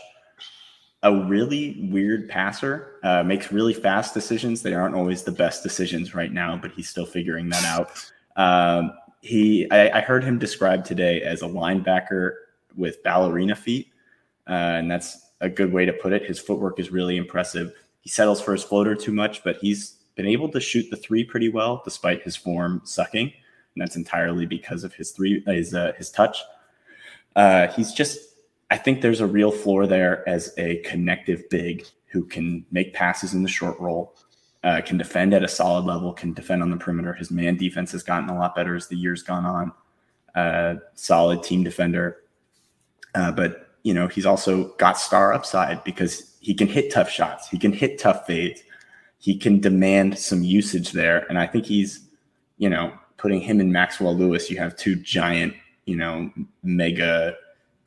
A really weird passer, uh, makes really fast decisions. They aren't always the best decisions right now, but he's still figuring that out. Um, he, I, I heard him described today as a linebacker with ballerina feet, uh, and that's a good way to put it. His footwork is really impressive. He settles for his floater too much, but he's been able to shoot the three pretty well despite his form sucking, and that's entirely because of his three his uh, his touch. Uh, he's just, I think there's a real floor there as a connective big who can make passes in the short roll, uh, can defend at a solid level, can defend on the perimeter. His man defense has gotten a lot better as the years gone on. Uh, solid team defender, uh, but you know, he's also got star upside because he can hit tough shots. He can hit tough fades. He can demand some usage there. And I think he's, you know, putting him and Maxwell Lewis, you have two giant, you know, mega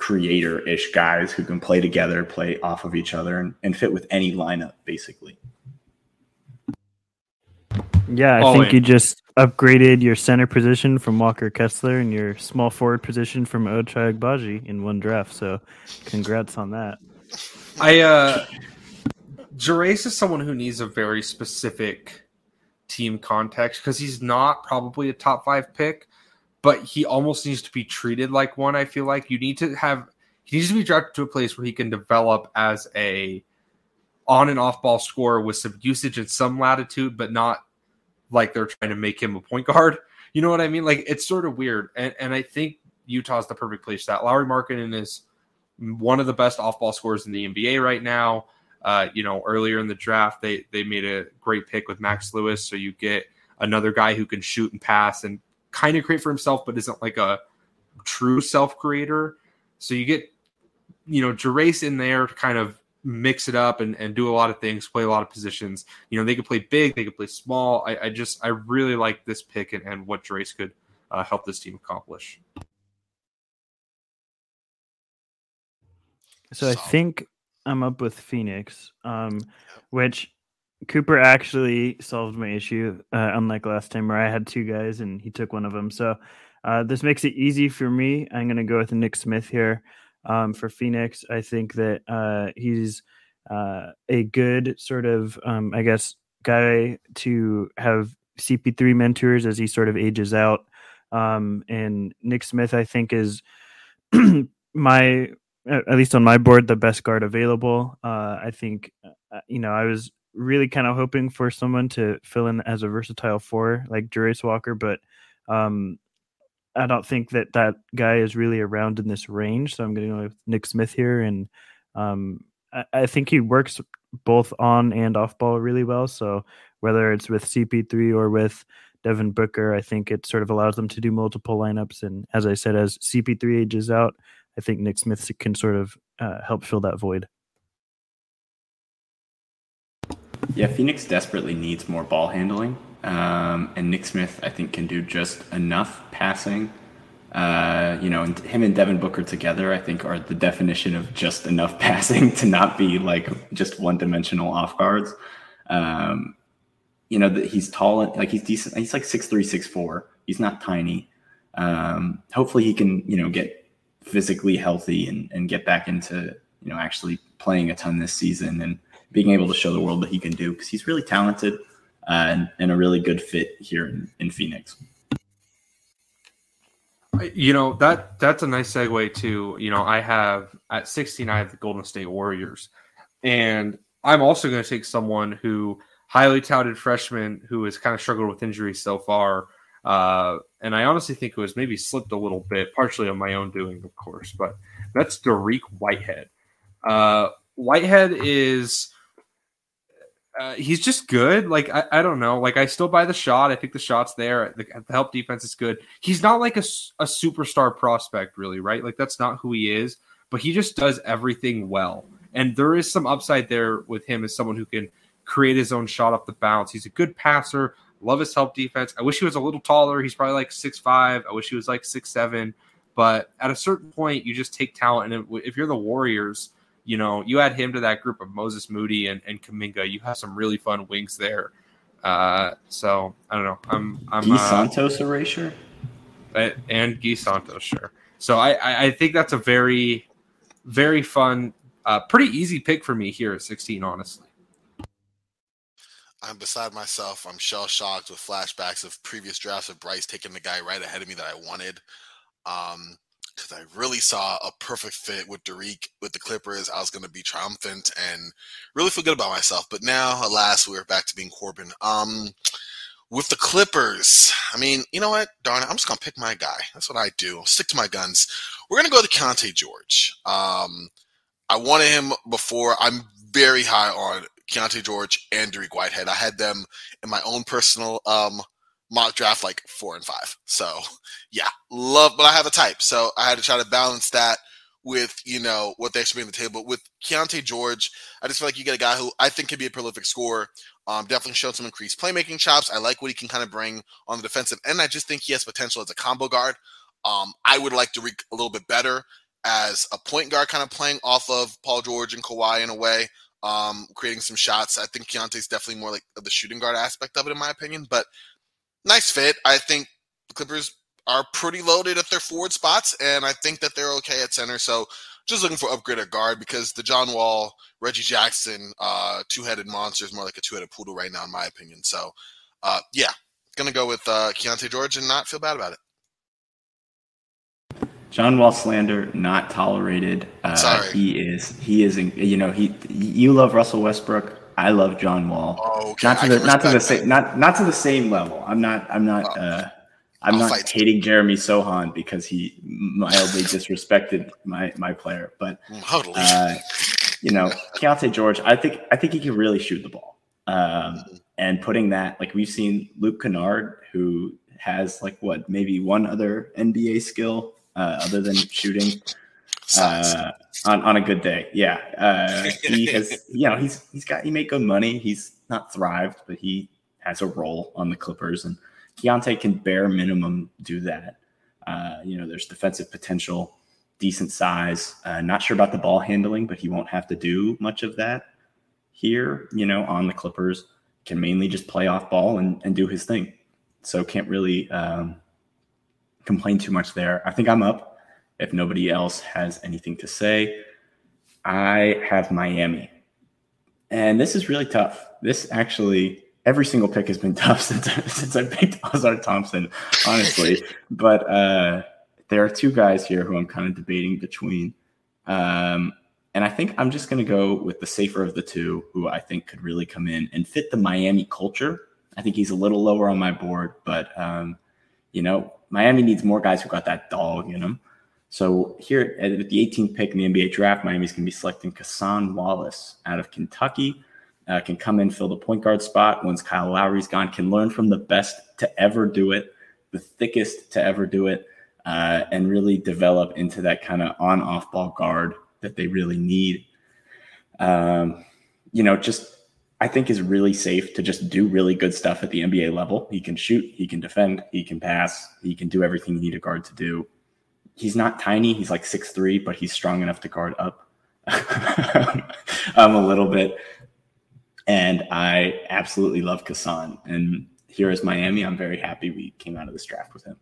creator ish guys who can play together, play off of each other, and, and fit with any lineup, basically. Yeah, I All think in. you just upgraded your center position from Walker Kessler and your small forward position from Ochai Agbaji in one draft. So, congrats on that. I uh Jarace is someone who needs a very specific team context because he's not probably a top five pick, but he almost needs to be treated like one. I feel like you need to have he needs to be drafted to a place where he can develop as a on and off ball scorer with some usage and some latitude, but not like they're trying to make him a point guard. You know what I mean? Like it's sort of weird. And and I think Utah's the perfect place for that. Lauri Markkanen is one of the best off ball scorers in the NBA right now. Uh, you know, earlier in the draft, they they made a great pick with Max Lewis, so you get another guy who can shoot and pass and kind of create for himself, but isn't like a true self creator. So you get, you know, Jarace in there to kind of mix it up and, and do a lot of things, play a lot of positions. You know, they could play big, they could play small. I, I just I really like this pick and, and what Jarace could uh, help this team accomplish. So I think I'm up with Phoenix, um, which Cooper actually solved my issue, uh, unlike last time where I had two guys and he took one of them. So uh, this makes it easy for me. I'm going to go with Nick Smith here um, for Phoenix. I think that uh, he's uh, a good sort of, um, I guess, guy to have CP3 mentors as he sort of ages out. Um, and Nick Smith, I think, is my at least on my board, the best guard available. Uh, I think, uh, you know, I was really kind of hoping for someone to fill in as a versatile four like Jarace Walker, but um, I don't think that that guy is really around in this range. So I'm going to go with Nick Smith here, and um, I, I think he works both on and off ball really well. So whether it's with CP3 or with Devin Booker, I think it sort of allows them to do multiple lineups. And as I said, as CP3 ages out, I think Nick Smith can sort of uh, help fill that void. Yeah, Phoenix desperately needs more ball handling. Um, and Nick Smith, I think, can do just enough passing. Uh, you know, and him and Devin Booker together, I think, are the definition of just enough passing to not be like just one dimensional off guards. Um, you know, that he's tall, and like he's decent. He's like six three, six four. He's not tiny. Um, hopefully, he can, you know, get physically healthy and, and get back into, you know, actually playing a ton this season and being able to show the world that he can do because he's really talented uh, and, and a really good fit here in, in Phoenix. You know that that's a nice segue to you know I have at 69 the Golden State Warriors, and I'm also going to take someone who highly touted freshman who has kind of struggled with injuries so far, uh, and I honestly think it was maybe slipped a little bit, partially on my own doing, of course, but that's Dariq Whitehead. Uh, Whitehead is uh, he's just good. Like I, I don't know. Like I still buy the shot. I think the shot's there. The, the help defense is good. He's not like a, a superstar prospect, really, right? Like that's not who he is. But he just does everything well, and there is some upside there with him as someone who can create his own shot off the bounce. He's a good passer. Love his help defense. I wish he was a little taller. He's probably like six five. I wish he was like six seven. But at a certain point, you just take talent, and if- if you're the Warriors you know, you add him to that group of Moses Moody and, and Kuminga, you have some really fun wings there. Uh, so I don't know. I'm I'm Guy uh, Santos erasure. uh, and Gui Santos, sure. So I, I I think that's a very very fun, uh, pretty easy pick for me here at 16. Honestly, I'm beside myself. I'm shell shocked with flashbacks of previous drafts of Bryce taking the guy right ahead of me that I wanted. Um, because I really saw a perfect fit with Dariq with the Clippers. I was going to be triumphant and really feel good about myself. But now, alas, we're back to being Corbin. Um, with the Clippers, I mean, you know what? Darn it, I'm just going to pick my guy. That's what I do. I'll stick to my guns. We're going to go to Keyonte George. Um, I wanted him before. I'm very high on Keyonte George and Dariq Whitehead. I had them in my own personal um, mock draft like four and five. So yeah, love, but I have a type, so I had to try to balance that with you know what they should bring to the table. With Keyonte George, I just feel like you get a guy who I think can be a prolific scorer. Um, definitely showed some increased playmaking chops. I like what he can kind of bring on the defensive end. I just think he has potential as a combo guard. Um, I would like to reek a little bit better as a point guard, kind of playing off of Paul George and Kawhi in a way, um, creating some shots. I think Keyonte's definitely more like the shooting guard aspect of it, in my opinion. But nice fit. I think the Clippers are pretty loaded at their forward spots, and I think that they're okay at center. So just looking for upgrade at guard because the John Wall, Reggie Jackson, uh, two-headed monster is more like a two-headed poodle right now, in my opinion. So uh, yeah, gonna go with uh, Keyonte George and not feel bad about it. John Wall slander not tolerated. Uh, Sorry. He is. He is. You know. He. You love Russell Westbrook. I love John Wall. Oh, okay. not to the not to the same not not to the same level. I'm not. I'm not. Uh, I'm I'll not hating Jeremy Sochan because he mildly disrespected my my player. But uh, you know, Keyonte George, I think I think he can really shoot the ball. Um, and putting that, like we've seen Luke Kennard, who has like what maybe one other NBA skill uh, other than shooting Uh, on on a good day. Yeah, uh, he has. You know, he's he's got he made good money. He's not thrived, but he has a role on the Clippers, and Keyonte can bare minimum do that. Uh, you know, there's defensive potential, decent size. Uh, not sure about the ball handling, but he won't have to do much of that here. You know, on the Clippers, can mainly just play off ball and, and do his thing. So can't really um, complain too much there. I think I'm up. If nobody else has anything to say, I have Miami. And this is really tough. This actually, every single pick has been tough since, since I picked Ausar Thompson, honestly. but uh, there are two guys here who I'm kind of debating between. Um, and I think I'm just going to go with the safer of the two, who I think could really come in and fit the Miami culture. I think he's a little lower on my board, but um, you know, Miami needs more guys who got that dog in them. So here at the 18th pick in the NBA draft, Miami's going to be selecting Cason Wallace out of Kentucky. Uh, can come in, fill the point guard spot once Kyle Lowry's gone. Can learn from the best to ever do it, the thickest to ever do it, uh, and really develop into that kind of on-off ball guard that they really need. Um, you know, just I think is really safe to just do really good stuff at the NBA level. He can shoot, he can defend, he can pass, he can do everything you need a guard to do. He's not tiny, he's like six three, but he's strong enough to guard up um, a little bit. And I absolutely love Cason. And here is Miami. I'm very happy we came out of this draft with him.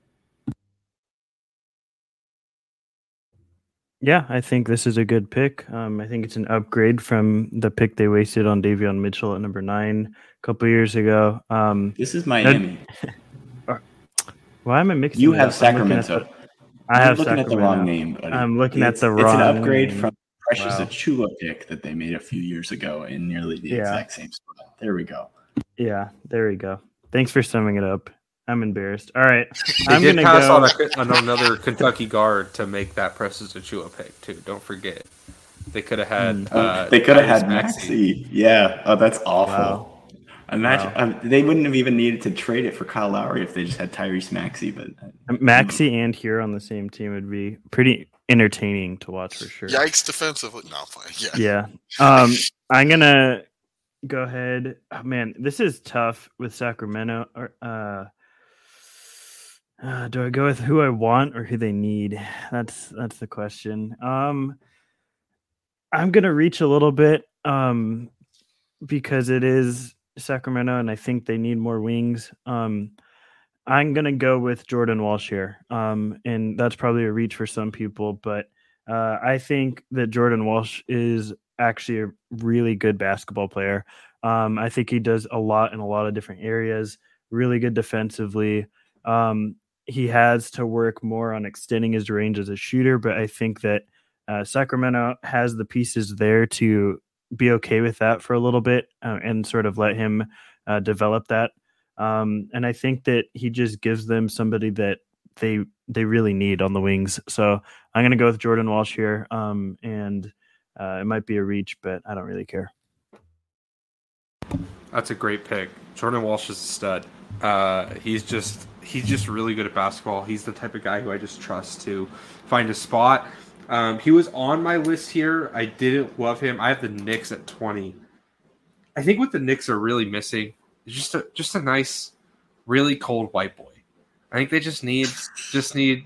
Yeah, I think this is a good pick. Um, I think it's an upgrade from the pick they wasted on Davion Mitchell at number nine a couple years ago. Um, This is Miami. why am I mixing? You have up? I'm looking at Sacramento. The- I You're have looking at the wrong name, buddy. I'm looking at It's- the It's an wrong upgrade name. from Precious Wow. Achiuwa pick that they made a few years ago in nearly the Yeah. exact same spot. There we go. Yeah, there we go. Thanks for summing it up. I'm embarrassed. All right, They I'm did gonna pass go. on, a, on another Kentucky guard to make that Precious Achiuwa pick too. Don't forget. They could have had. Mm. Uh, they could have had Tyrese Maxey. Yeah. Oh, that's awful. Wow. Imagine um, they wouldn't have even needed to trade it for Kyle Lowry if they just had Tyrese Maxey. But uh, Maxey and Herro on the same team would be pretty entertaining to watch for sure. Yikes! Defensively, no, fine. Yeah, Yeah. Um, I'm gonna go ahead. Oh, man, this is tough with Sacramento. Or uh, uh, do I go with who I want or who they need? That's that's the question. Um, I'm gonna reach a little bit. Um, because it is Sacramento, and I think they need more wings. Um, I'm gonna go with Jordan Walsh here, um, and that's probably a reach for some people, but uh, I think that Jordan Walsh is actually a really good basketball player. Um, I think he does a lot in a lot of different areas. Really good defensively. Um, he has to work more on extending his range as a shooter, but I think that uh, Sacramento has the pieces there to be okay with that for a little bit uh, and sort of let him uh, develop that. Um, and I think that he just gives them somebody that they they really need on the wings. So I'm going to go with Jordan Walsh here, um, and uh, it might be a reach, but I don't really care. That's a great pick. Jordan Walsh is a stud. Uh, he's just he's just really good at basketball. He's the type of guy who I just trust to find a spot. Um, he was on my list here. I didn't love him. I have the Knicks at twenty. I think what the Knicks are really missing is just a just a nice, really cold white boy. I think they just need just need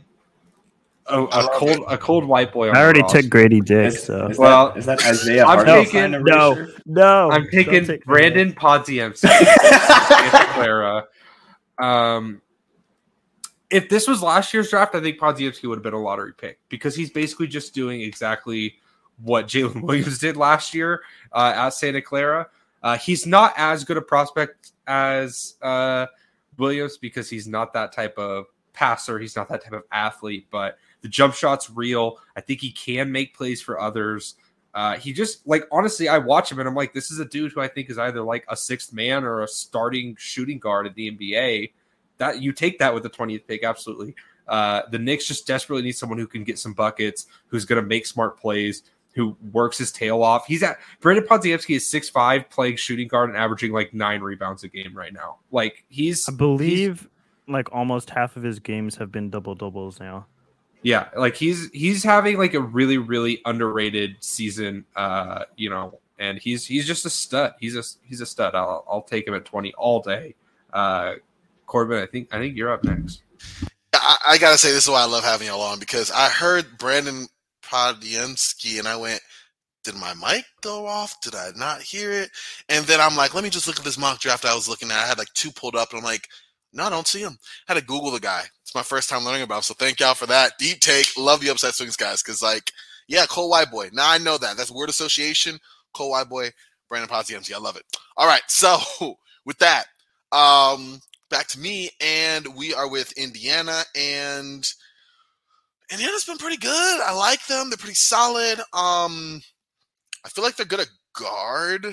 a, a cold a cold white boy. On I already took Gradey Dick, is, so is Well, that, is that Isaiah I'm Hartenstein taking- no, erasure? no. I'm don't picking take Brandon Podziemski. Clara. Um, if this was last year's draft, I think Podziemski would have been a lottery pick because he's basically just doing exactly what Jalen Williams did last year uh, at Santa Clara. Uh, he's not as good a prospect as uh, Williams because he's not that type of passer. He's not that type of athlete, but the jump shot's real. I think he can make plays for others. Uh, he just like honestly, I watch him and I'm like, this is a dude who I think is either like a sixth man or a starting shooting guard at the NBA. That you take that with the 20th pick, absolutely. Uh, the Knicks just desperately need someone who can get some buckets, who's going to make smart plays, who works his tail off. He's at Brandon Podziemski is six five, playing shooting guard and averaging like nine rebounds a game right now. Like he's, I believe like almost half of his games have been double doubles now. yeah, like he's he's having like a really really underrated season. Uh, you know, and he's he's just a stud. He's a he's a stud. I'll I'll take him at twenty all day. Uh, Corbin, I think I think you're up next. I, I gotta say this is why I love having y'all on because I heard Brandon Podyansky and I went, did my mic go off? Did I not hear it? And then I'm like, let me just look at this mock draft I was looking at. I had like two pulled up and I'm like, no, I don't see him. I had to Google the guy. It's my first time learning about him. So thank y'all for that. Deep take. Love the upside swings guys. Cause like, yeah, Cole White Boy. Now I know that. That's word association. Cole White Boy, Brandon Podyansky. I love it. All right. So with that, um, back to me, and we are with Indiana, and Indiana's been pretty good. I like them; they're pretty solid. Um, I feel like they're good at guard.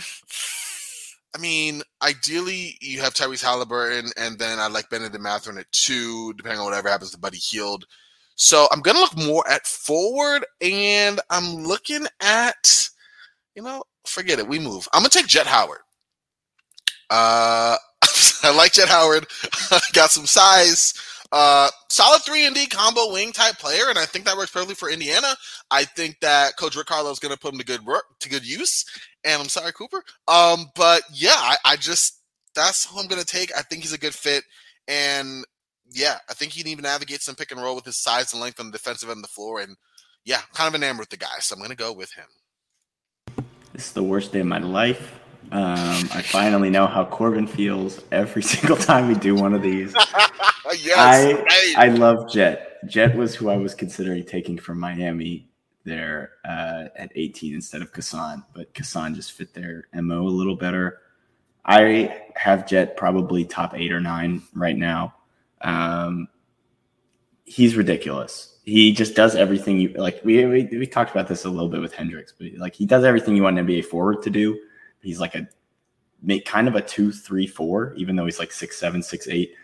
I mean, ideally, you have Tyrese Haliburton, and then I like Bennedict Mathurin at two, depending on whatever happens to Buddy Hield. So I'm gonna look more at forward, and I'm looking at, you know, forget it. We move. I'm gonna take Jett Howard. Uh, I like Jett Howard. Got some size. Uh, solid three and D combo wing type player, and I think that works perfectly for Indiana. I think that Coach Rick is going to put him to good work, to good use. And I'm sorry, Cooper. Um, but yeah, I, I just that's who I'm going to take. I think he's a good fit, and yeah, I think he can even navigate some pick and roll with his size and length on the defensive end of the floor. And yeah, kind of enamored with the guy, so I'm going to go with him. This is the worst day of my life. Um, I finally know how Corbin feels every single time we do one of these. yes, I right. I love Jett. Jett was who I was considering taking from Miami there uh, at 18 instead of Cason, but Cason just fit their mo a little better. I have Jett probably top eight or nine right now. Um, he's ridiculous. He just does everything you like. We, we we talked about this a little bit with Hendricks, but like he does everything you want an NBA forward to do. He's like a make kind of a two, three, four, even though he's like six, seven, six, eight.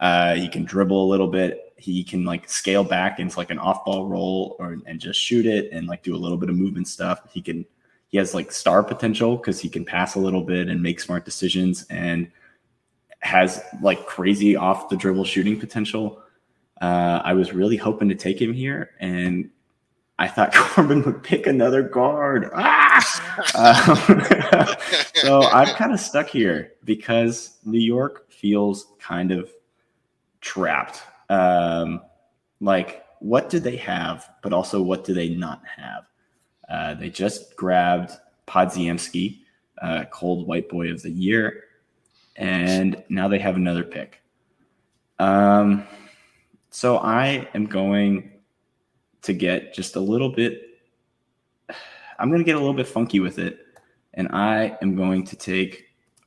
Uh, he can dribble a little bit. he can like scale back into like an off ball roll or and just shoot it and like do a little bit of movement stuff. He can he has like star potential because he can pass a little bit and make smart decisions and has like crazy off the dribble shooting potential. Uh, I was really hoping to take him here, and I thought Corbin would pick another guard. Ah! Um, so I'm kind of stuck here because New York feels kind of trapped. Um, like, what do they have, but also what do they not have? Uh, they just grabbed Podziemski, uh, cold white boy of the year, and now they have another pick. Um, so I am going to get just a little bit. I'm going to get a little bit funky with it, and I am going to take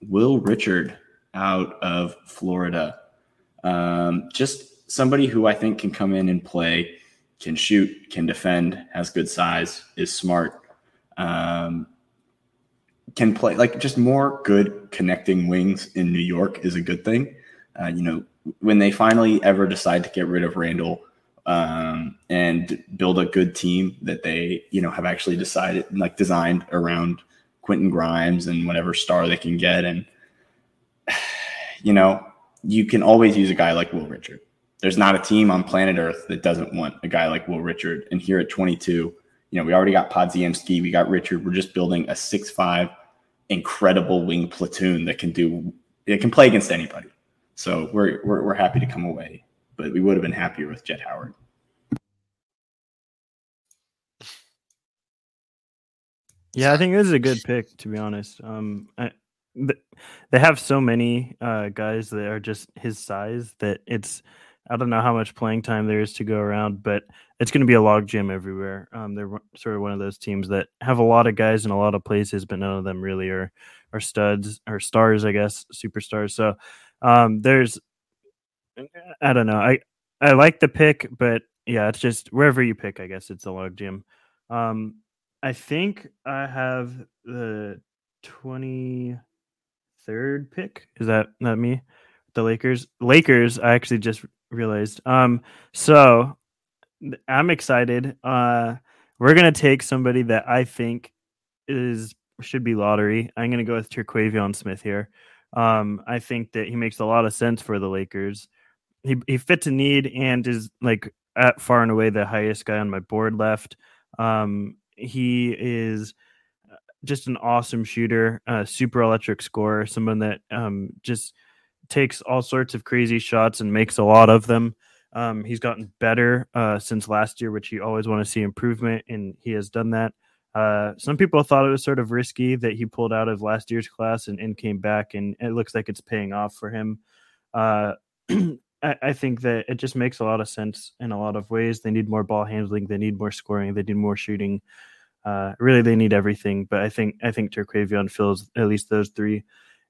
Will Richard out of Florida. Um, just somebody who I think can come in and play, can shoot, can defend, has good size, is smart, um, can play like just more good connecting wings in New York is a good thing. Uh, you know, when they finally ever decide to get rid of Randle um, and build a good team that they, you know, have actually decided like designed around Quentin Grimes and whatever star they can get. And, you know, you can always use a guy like Will Richard. There's not a team on planet Earth that doesn't want a guy like Will Richard. And here at 22, you know, we already got Podziemski, we got Richard. We're just building a six-five incredible wing platoon that can do it can play against anybody. So we're we're, we're happy to come away, but we would have been happier with Jett Howard. Yeah, I think this is a good pick to be honest. Um, I, they have so many uh, guys that are just his size that it's I don't know how much playing time there is to go around, but it's going to be a log jam everywhere. Um, they're sort of one of those teams that have a lot of guys in a lot of places, but none of them really are are studs or stars, I guess, superstars. So um, there's I don't know. I I like the pick, but yeah, it's just wherever you pick, I guess it's a log jam. Um, I think I have the twenty third pick. Is that not me? The Lakers. Lakers. I actually just realized. Um, so I'm excited. Uh, we're gonna take somebody that I think is should be lottery. I'm gonna go with Terquavion Smith here. Um, I think that he makes a lot of sense for the Lakers. He he fits a need and is like at far and away the highest guy on my board left. Um, he is just an awesome shooter, uh, super electric scorer, someone that um, just takes all sorts of crazy shots and makes a lot of them. Um, he's gotten better uh, since last year, which you always want to see improvement, and he has done that. Uh, some people thought it was sort of risky that he pulled out of last year's class and, and came back, and it looks like it's paying off for him. I, I think that it just makes a lot of sense in a lot of ways. They need more ball handling, they need more scoring, they need more shooting. Uh, really, they need everything. But I think I think Terquavion fills at least those three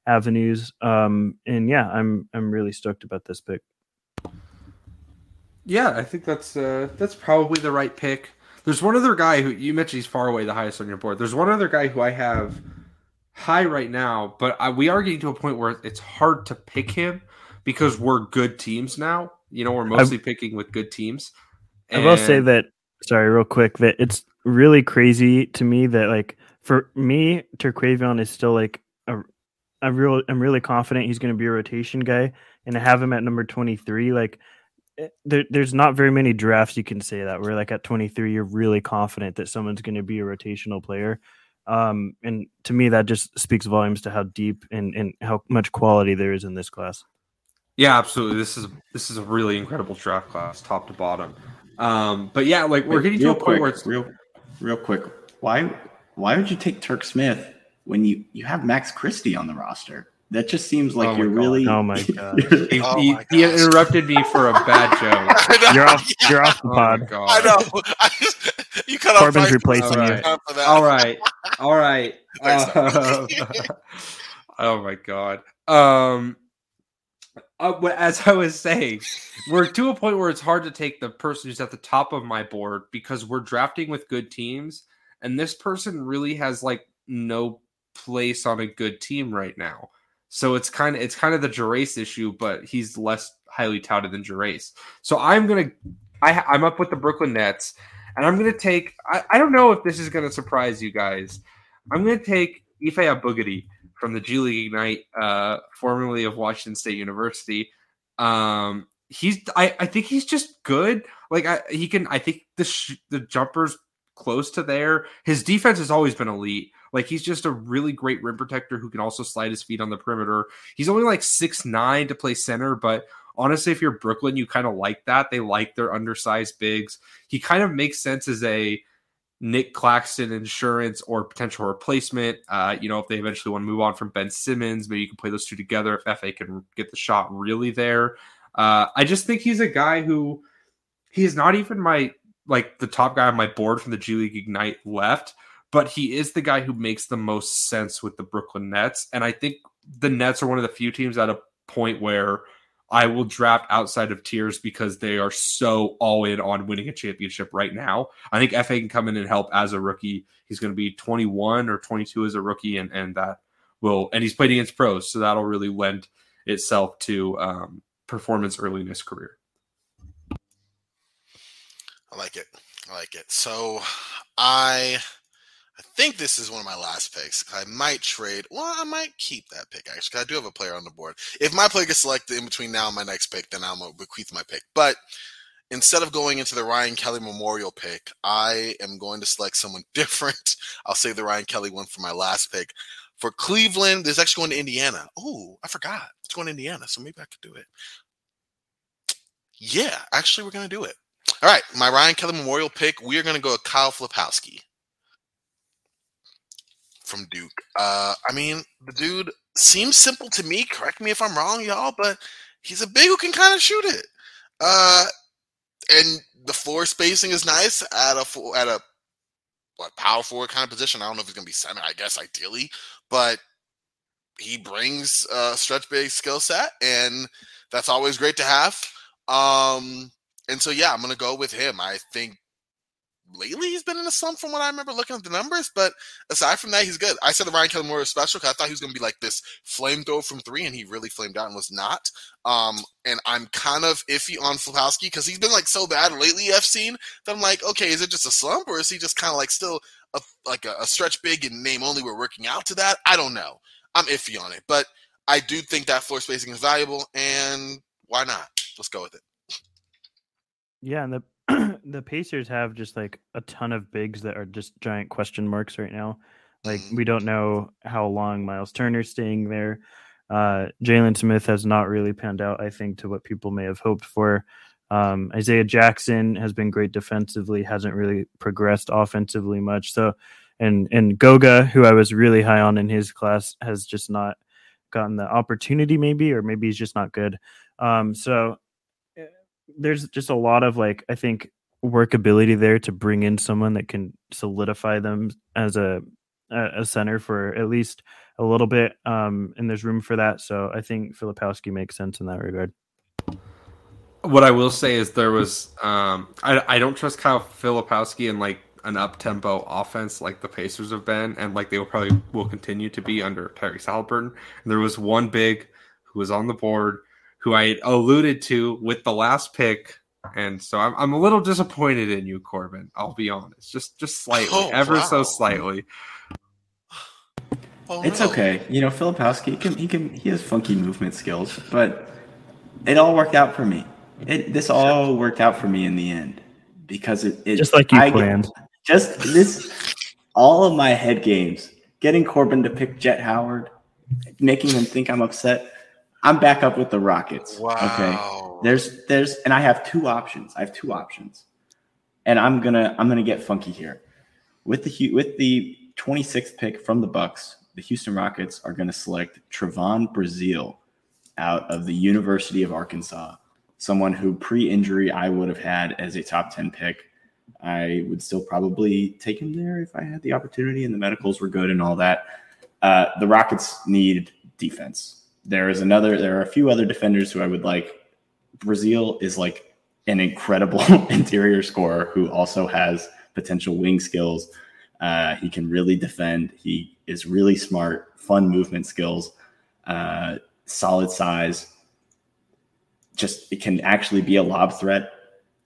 avenues. Um, and yeah, I'm I'm really stoked about this pick. Yeah, I think that's uh, that's probably the right pick. There's one other guy who you mentioned he's far away the highest on your board. There's one other guy who I have high right now, but I, we are getting to a point where it's hard to pick him because we're good teams now. You know, we're mostly picking with good teams. I will say that sorry, real quick, that it's really crazy to me that like for me, Terquavion is still like a. I'm real I'm really confident he's going to be a rotation guy, and to have him at number 23, like eh, there, there's not very many drafts you can say that where like at 23 you're really confident that someone's going to be a rotational player. Um, and to me that just speaks volumes to how deep and, and how much quality there is in this class. Yeah, absolutely. This is this is a really incredible draft class, top to bottom. Um, but yeah, like we're Wait, getting to real a point quick, where it's real, real quick. Why, why would you take Turk Smith when you you have Max Christie on the roster? That just seems like Oh you're God. really. Oh my God. you're- he, Oh he, my he gosh. interrupted me for a bad joke. You're off you're off the Oh pod. god! I know. I just, you cut off Corbin's Bryce replacing Wilson you. time for that. All right, all right. Uh, oh my god. Um, uh, as I was saying, we're to a point where it's hard to take the person who's at the top of my board because we're drafting with good teams, and this person really has like no place on a good team right now. So it's kind of it's kind of the Jarace issue, but he's less highly touted than Jarace. So I'm gonna I, I'm up with the Brooklyn Nets, and I'm gonna take. I, I don't know if this is gonna surprise you guys. I'm gonna take Ife Abugadi from the G League Ignite, uh, formerly of Washington State University. Um, he's I, I think he's just good. Like I, he can. I think the sh- the jumpers close to there. His defense has always been elite. Like he's just a really great rim protector who can also slide his feet on the perimeter. He's only like six nine to play center, but honestly, if you're Brooklyn, you kind of like that. They like their undersized bigs. He kind of makes sense as a Nick Claxton insurance or potential replacement. Uh, you know, if they eventually want to move on from Ben Simmons, maybe you can play those two together if Efe can get the shot really there. Uh, I just think he's a guy who he's not even my like the top guy on my board from the G League Ignite left, but he is the guy who makes the most sense with the Brooklyn Nets. And I think the Nets are one of the few teams at a point where I will draft outside of tiers because they are so all in on winning a championship right now. I think Efe can come in and help as a rookie. He's going to be 21 or 22 as a rookie, and and that will and he's played against pros, so that'll really lend itself to um, performance early in his career. I like it. I like it. So I I think this is one of my last picks. I might trade. Well, I might keep that pick actually. 'cause I do have a player on the board. If my player gets selected in between now and my next pick, then I'm gonna bequeath my pick. But instead of going into the Ryan Kelly Memorial pick, I am going to select someone different. I'll save the Ryan Kelly one for my last pick. For Cleveland, there's actually going to Indiana. Oh, I forgot. It's going to Indiana, so maybe I could do it. Yeah, actually, we're going to do it. All right, my Ryan Kelly Memorial pick. We are going to go with Kyle Filipowski from Duke. Uh, I mean, the dude seems simple to me. Correct me if I'm wrong, y'all, but he's a big who can kind of shoot it. Uh, and the floor spacing is nice at a full, at a what power forward kind of position. I don't know if he's to be center. I guess ideally, but he brings a stretch big skill set, and that's always great to have. Um, and so yeah, I'm to go with him. I think lately he's been in a slump from what I remember looking at the numbers. But aside from that, he's good. I said the Ryan Kelly Memorial was special because I thought he was going to be like this flamethrower from three, and he really flamed out and was not. Um, and I'm kind of iffy on Filipowski because he's been like so bad lately. I've seen that I'm like, okay, is it just a slump or is he just kind of like still a, like a, a stretch big and name only? We're working out to that. I don't know. I'm iffy on it, but I do think that floor spacing is valuable, and why not? Let's go with it. Yeah, and the the Pacers have just like a ton of bigs that are just giant question marks right now. Like Mhm. we don't know how long Miles Turner's staying there. Uh, Jalen Smith has not really panned out, I think, to what people may have hoped for. Um, Isaiah Jackson has been great defensively, hasn't really progressed offensively much. So, and and Goga, who I was really high on in his class, has just not gotten the opportunity, maybe, or maybe he's just not good. Um, so eh, there's just a lot of like I think workability there to bring in someone that can solidify them as a a center for at least a little bit. Um, and there's room for that. So I think Filipowski makes sense in that regard. What I will say is there was um, I I don't trust Kyle Filipowski in like an up tempo offense like the Pacers have been, and like they will probably will continue to be under Tyrese Haliburton. And there was one big who was on the board who I alluded to with the last pick, and so I'm I'm a little disappointed in you, Corbin. I'll be honest, just just slightly, Oh, ever wow. so slightly. Oh, It's no. okay. You know, Filipowski, he can he can he has funky movement skills, but it all worked out for me. It this all worked out for me in the end because it, it Just like you I planned. just this all of my head games, getting Corbin to pick Jett Howard, making him think I'm upset. I'm back up with the Rockets. Wow. Okay. There's there's and I have two options. I have two options. And I'm gonna I'm gonna get funky here. With the with the 26th pick from the Bucks, the Houston Rockets are gonna select Trevon Brazile out of the University of Arkansas. Someone who pre-injury I would have had as a top 10 pick. I would still probably take him there if I had the opportunity and the medicals were good and all that. Uh, the Rockets need defense. There is another, there are a few other defenders who I would like. Brazile is like an incredible interior scorer who also has potential wing skills. Uh, he can really defend. He is really smart, fun movement skills. uh, solid size. Just it can actually be a lob threat.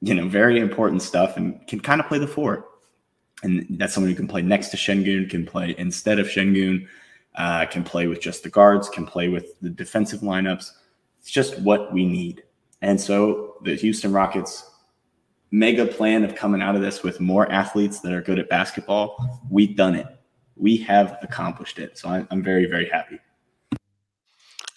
You know, very important stuff, and can kind of play the four. And that's someone who can play next to Şengün, can play instead of Şengün, uh, can play with just the guards, can play with the defensive lineups. It's just what we need. And so the Houston Rockets mega plan of coming out of this with more athletes that are good at basketball, we've done it. We have accomplished it. So I'm, I'm very, very happy.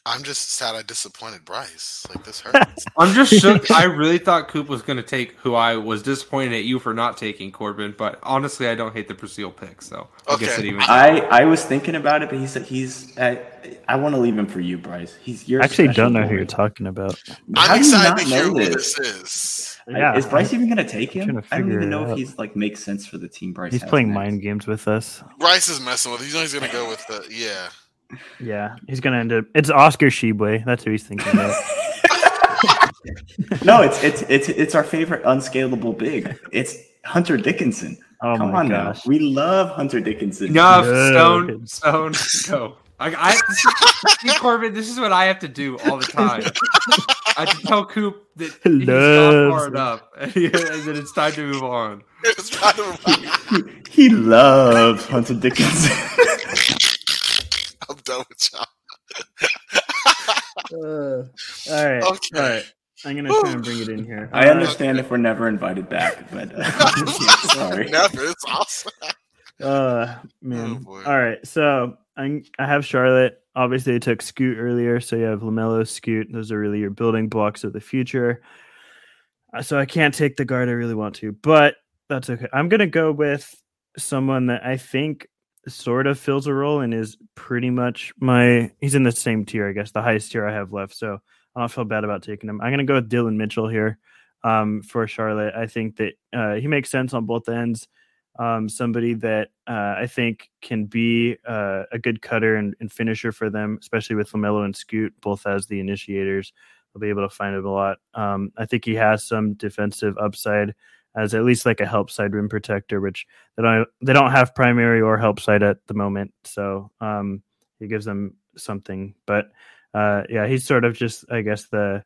I'm just sad I disappointed Bryce. Like this hurts. I'm just shook. I really thought Coop was going to take who I was disappointed at you for not taking Corbin, but honestly, I don't hate the Brazile pick, so I guess it even. I, I was thinking about it, but he said he's. I, I want to leave him for you, Bryce. He's your. I actually don't know who you're talking about. How I'm do you excited not to hear know who this? this is. I- Yeah, is Bryce even going to take him? to I don't even know if he's like makes sense for the team. Bryce. He's has playing next. mind games with us. Bryce is messing with. it. He's always gonna go with the yeah. Yeah, he's gonna end up. It's Oscar Tshiebwe. That's who he's thinking of. No, it's it's it's it's our favorite unscalable big. It's Hunter Dickinson. Oh Come my on gosh. now, we love Hunter Dickinson. No, No. Stone, Stone, go. I, I see, Corbin. This is what I have to do all the time. I have to tell Coop that he's not far enough, and, he- and that it's time to move on. It's kind of He loves Hunter Dickinson. I'm done with y'all. Uh, all right, Okay. all right. I'm gonna try and bring it in here. I Uh, understand if we're never invited back, but uh, sorry. Never. It's awesome. Uh, man. Oh. All right, so I'm, I have Charlotte. Obviously, I took Scoot earlier, so you have LaMelo, Scoot. Those are really your building blocks of the future. Uh, So I can't take the guard I really want to, but that's okay. I'm gonna go with someone that I think sort of fills a role and is pretty much my. He's in the same tier, I guess, the highest tier I have left. So I don't feel bad about taking him. I'm gonna go with Dillon Mitchell here um, for Charlotte. I think that uh, he makes sense on both ends um, somebody that uh, I think can be uh, a good cutter and, and finisher for them, especially with LaMelo and Scoot, both as the initiators. They'll be able to find him a lot. Um, I think he has some defensive upside as at least like a help side rim protector, which they don't they don't have primary or help side at the moment. So um, he gives them something. But uh, yeah, he's sort of just I guess the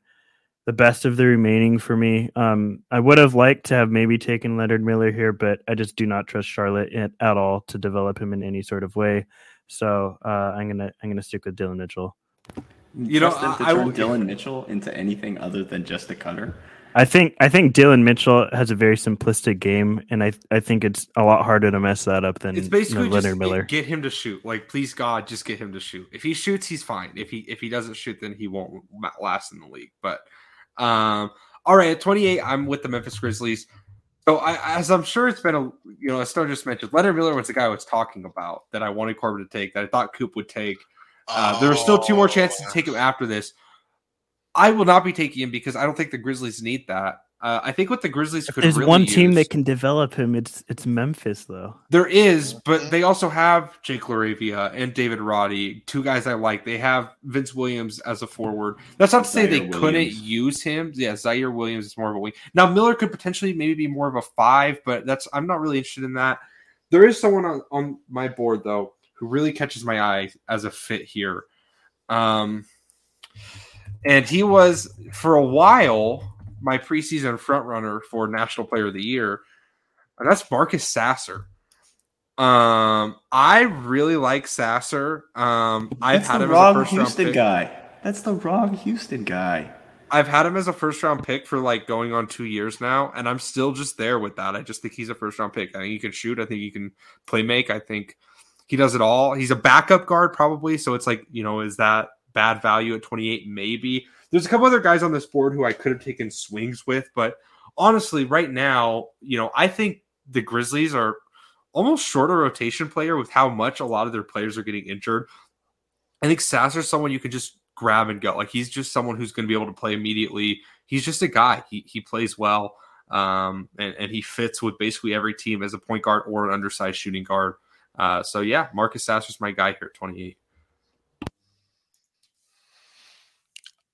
the best of the remaining for me. Um, I would have liked to have maybe taken Leonard Miller here, but I just do not trust Charlotte at, at all to develop him in any sort of way. So uh, I'm gonna I'm gonna stick with Dillon Mitchell. You know, Trust him to I- I turn will- Dillon Mitchell into anything other than just a cutter. I think I think Dillon Mitchell has a very simplistic game, and I I think it's a lot harder to mess that up than It's basically just Leonard Miller. get him to shoot. Like, please God, just get him to shoot. If he shoots, he's fine. If he if he doesn't shoot, then he won't last in the league. But um, all right, at 28, I'm with the Memphis Grizzlies. So I, as I'm sure it's been a you know, as Stone just mentioned, Leonard Miller was the guy I was talking about that I wanted Corbin to take that I thought Coop would take. Uh, there are still two more chances to Oh. take him after this. I will not be taking him because I don't think the Grizzlies need that. Uh, I think what the Grizzlies could There's really one team use- that can develop him. It's it's Memphis though. there is, but they also have Jake LaRavia and David Roddy, two guys I like. They have Vince Williams as a forward. That's not to say they Ziaire couldn't use him. Yeah, Ziaire Williams is more of a wing. Now Miller could potentially maybe be more of a five, but that's I'm not really interested in that. There is someone on, on my board though who really catches my eye as a fit here. Um and he was for a while my preseason front runner for National Player of the Year, and that's Marcus Sasser. Um, I really like Sasser. Um, I've That's had the him as a wrong first round Houston guy. That's the wrong Houston guy. I've had him as a first round pick for like going on two years now, and I'm still just there with that. I just think he's a first round pick. I think he can shoot. I think he can play make. I think he does it all. He's a backup guard probably, so it's like you know, is that bad value at 28? Maybe. There's a couple other guys on this board who I could have taken swings with, but honestly, right now, you know, I think the Grizzlies are almost short a rotation player with how much a lot of their players are getting injured. I think Sasser's someone you can just grab and go. Like he's just someone who's going to be able to play immediately. He's just a guy. He he plays well, um, and and he fits with basically every team as a point guard or an undersized shooting guard. Uh, so yeah, Marcus Sasser's my guy here at 28.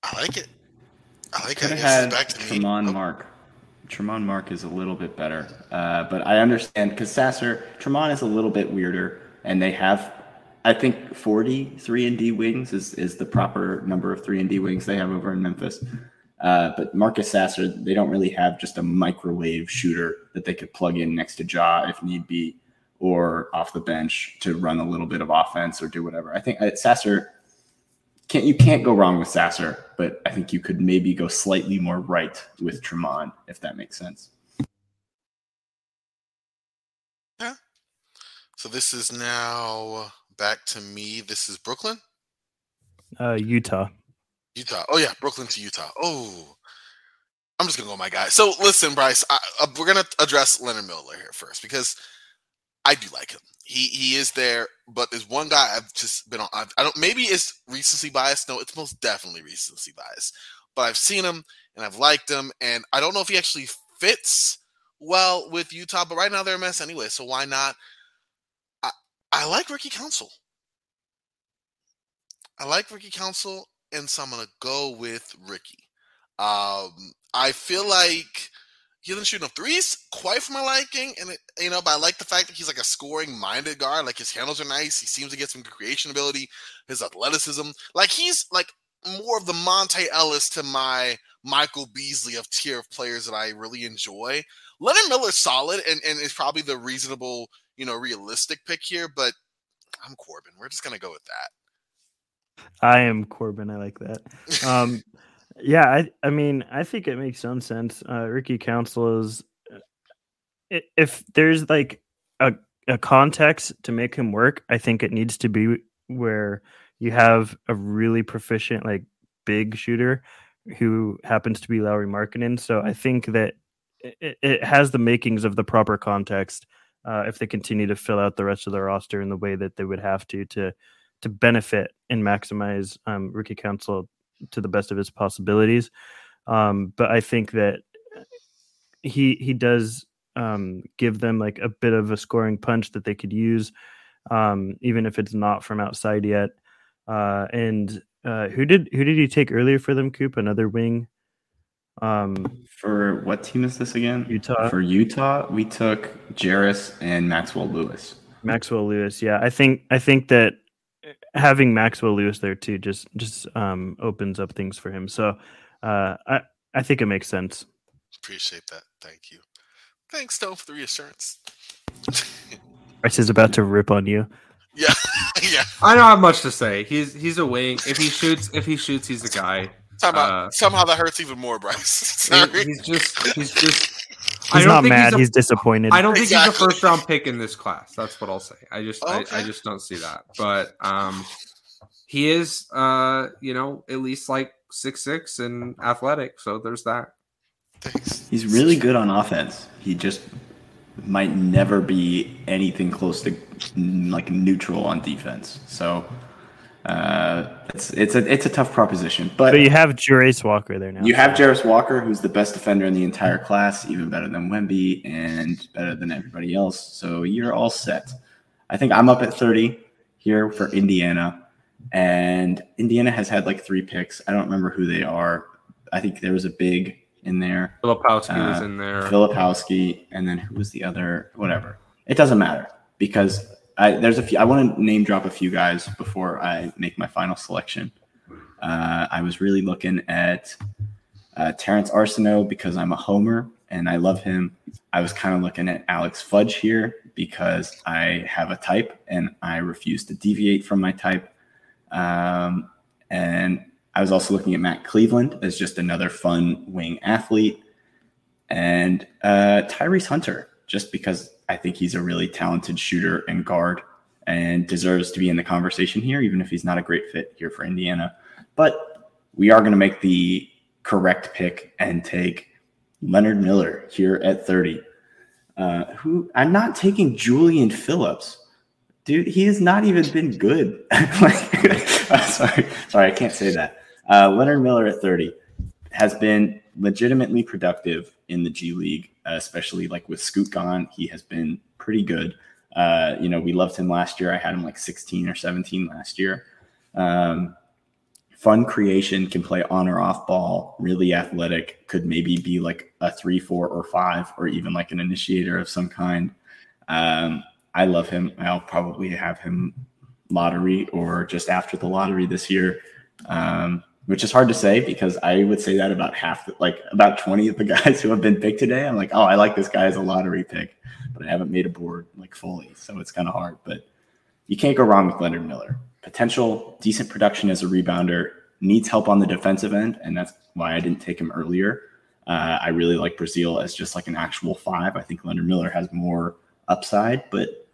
I like it. I like Could This had back to. Tremont Oh, Mark. Tremont Mark is a little bit better, uh, but I understand because Sasser Tremont is a little bit weirder, and they have I think 40 3 and D wings is, is the proper number of 3 and D wings they have over in Memphis. Uh, but Marcus Sasser, they don't really have just a microwave shooter that they could plug in next to Ja if need be, or off the bench to run a little bit of offense or do whatever. I think uh, Sasser can't you can't go wrong with Sasser, but I think you could maybe go slightly more right with Tremont if that makes sense. Yeah. So this is now back to me. This is Brooklyn, Uh, Utah. Utah. Oh yeah, Brooklyn to Utah. Oh, I'm just gonna go with my guy. So listen, Bryce, I, uh, we're gonna address Leonard Miller here first because I do like him. He he is there, but there's one guy I've just been on. I've, I don't. Maybe it's recency bias. No, it's most definitely recency bias. But I've seen him and I've liked him, and I don't know if he actually fits well with Utah. But right now they're a mess anyway, so why not? I I like Ricky Council. I like Ricky Council, and so I'm gonna go with Ricky. Um, I feel like he doesn't shoot enough threes quite for my liking, and it, you know, but I like the fact that he's like a scoring-minded guard. Like his handles are nice. He seems to get some creation ability. His athleticism, like he's like more of the Monta Ellis to my Michael Beasley of tier of players that I really enjoy. Leonard Miller's solid and, and is probably the reasonable, you know, realistic pick here, but I'm Corbin. We're just gonna go with that. I am Corbin. I like that. Um, yeah, I I mean, I think it makes some sense. Uh, Ricky Council is if there's like a a context to make him work, I think it needs to be where you have a really proficient like big shooter who happens to be Lauri Markkanen. So I think that it, it has the makings of the proper context uh, if they continue to fill out the rest of the roster in the way that they would have to to to benefit and maximize um, Ricky Council to the best of his possibilities. Um, but I think that he he does um, give them like a bit of a scoring punch that they could use, um, even if it's not from outside yet. Uh, and uh, who did who did he take earlier for them? Coop, another wing. Um, For what team is this again? Utah. For Utah, we took Jarace and Maxwell Lewis. Maxwell Lewis. Yeah, I think I think that having Maxwell Lewis there too just just um, opens up things for him. So uh, I I think it makes sense. Appreciate that. Thank you. Thanks, Stone, for the reassurance. Bryce is about to rip on you. yeah, yeah. I don't have much to say. He's he's a wing. If he shoots, if he shoots, he's a guy. Somehow, Uh, somehow that hurts even more, Bryce. Sorry. he's just he's just. I He's don't not think mad. a- He's, disappointed. I don't think he's Exactly. a first round pick in this class. That's what I'll say. I just I, I just don't see that. But um he is uh you know at least like six six and athletic. So there's that. Thanks. He's really good on offense. He just might never be anything close to like neutral on defense. So uh, it's it's a it's a tough proposition. But, but you have Jarace Walker there now. you have Jarace Walker, who's the best defender in the entire class, even better than Wemby and better than everybody else. So you're all set. I think I'm up at 30 here for Indiana. And Indiana has had like three picks. I don't remember who they are. I think there was a big in there. Filipowski was Uh, in there. Filipowski, and then who was the other? Whatever. It doesn't matter because I, there's a few. I want to name drop a few guys before I make my final selection. Uh, I was really looking at uh, Terrance Arceneaux because I'm a homer and I love him. I was kind of looking at Alex Fudge here because I have a type and I refuse to deviate from my type. Um, and I was also looking at Matt Cleveland as just another fun wing athlete and uh, Tyrese Hunter, just because I think he's a really talented shooter and guard and deserves to be in the conversation here, even if he's not a great fit here for Indiana. But we are going to make the correct pick and take Leonard Miller here at 30. Uh, who I'm not taking Julian Phillips. Dude, he has not even been good. like, sorry, sorry, I can't say that. Uh, Leonard Miller at 30 has been legitimately productive in the G League, especially like with Scoot gone. He has been pretty good. Uh, you know, we loved him last year. I had him like 16 or 17 last year. Um, fun creation, can play on or off ball, really athletic, could maybe be like a three, four, or five, or even like an initiator of some kind. Um, I love him. I'll probably have him lottery or just after the lottery this year, um, which is hard to say because I would say that about half, the, like about 20 of the guys who have been picked today. I'm like, oh, I like this guy as a lottery pick, but I haven't made a board like fully. So it's kind of hard. But you can't go wrong with Leonard Miller. Potential decent production as a rebounder, needs help on the defensive end. And that's why I didn't take him earlier. Uh, I really like Brazile as just like an actual five. I think Leonard Miller has more upside, but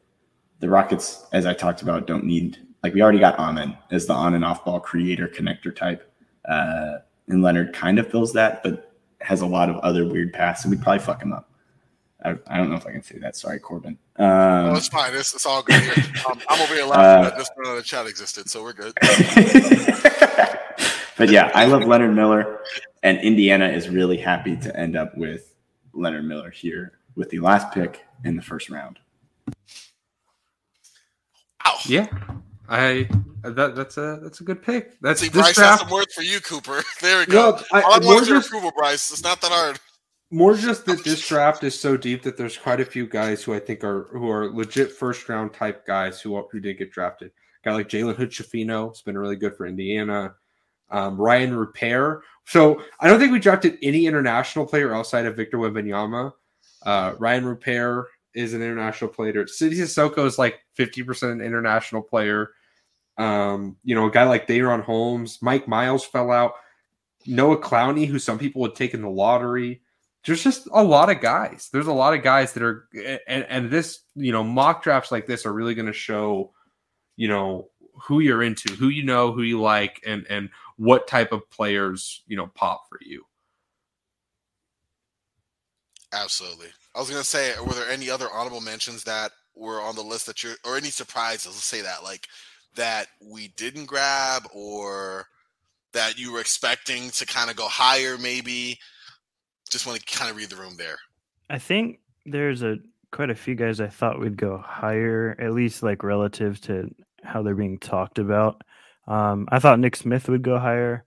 the Rockets, as I talked about, don't need like we already got Amen as the on and off ball creator connector type, uh, and Leonard kind of fills that, but has a lot of other weird paths, and we'd probably fuck him up. I, I don't know if I can say that. Sorry, Corbin. Um, Oh, it's fine. It's, it's all good. Here. Um, I'm over here laughing Uh, that just another chat existed, so we're good. but yeah, I love Leonard Miller, and Indiana is really happy to end up with Leonard Miller here with the last pick in the first round. Ow. Yeah, I that that's a that's a good pick. That's See, this Bryce has draft. some words for you, Cooper. There we go. No, I, All I more want is your just approval, Bryce. It's not that hard. more just that this draft is so deep that there's quite a few guys who I think are who are legit first round type guys who who did get drafted. guy like Jalen Hood-Schifino has been really good for Indiana. Um, Rayan Rupert. So I don't think we drafted any international player outside of Victor Wembanyama. Uh, Rayan Rupert is an international player. Sidy Cissoko is like 50% international player. Um, you know, a guy like DaRon Holmes, Mike Miles fell out. Noah Clowney, who some people would take in the lottery. There's just a lot of guys. There's a lot of guys that are, and, and this, you know, mock drafts like this are really going to show, you know, who you're into, who you know, who you like, and and what type of players you know pop for you. Absolutely. I was gonna say, were there any other honorable mentions that were on the list that you're, or any surprises? Let's say that, like that we didn't grab, or that you were expecting to kind of go higher, maybe. Just want to kind of read the room there. I think there's a quite a few guys I thought would go higher, at least like relative to how they're being talked about. Um, I thought Nick Smith would go higher.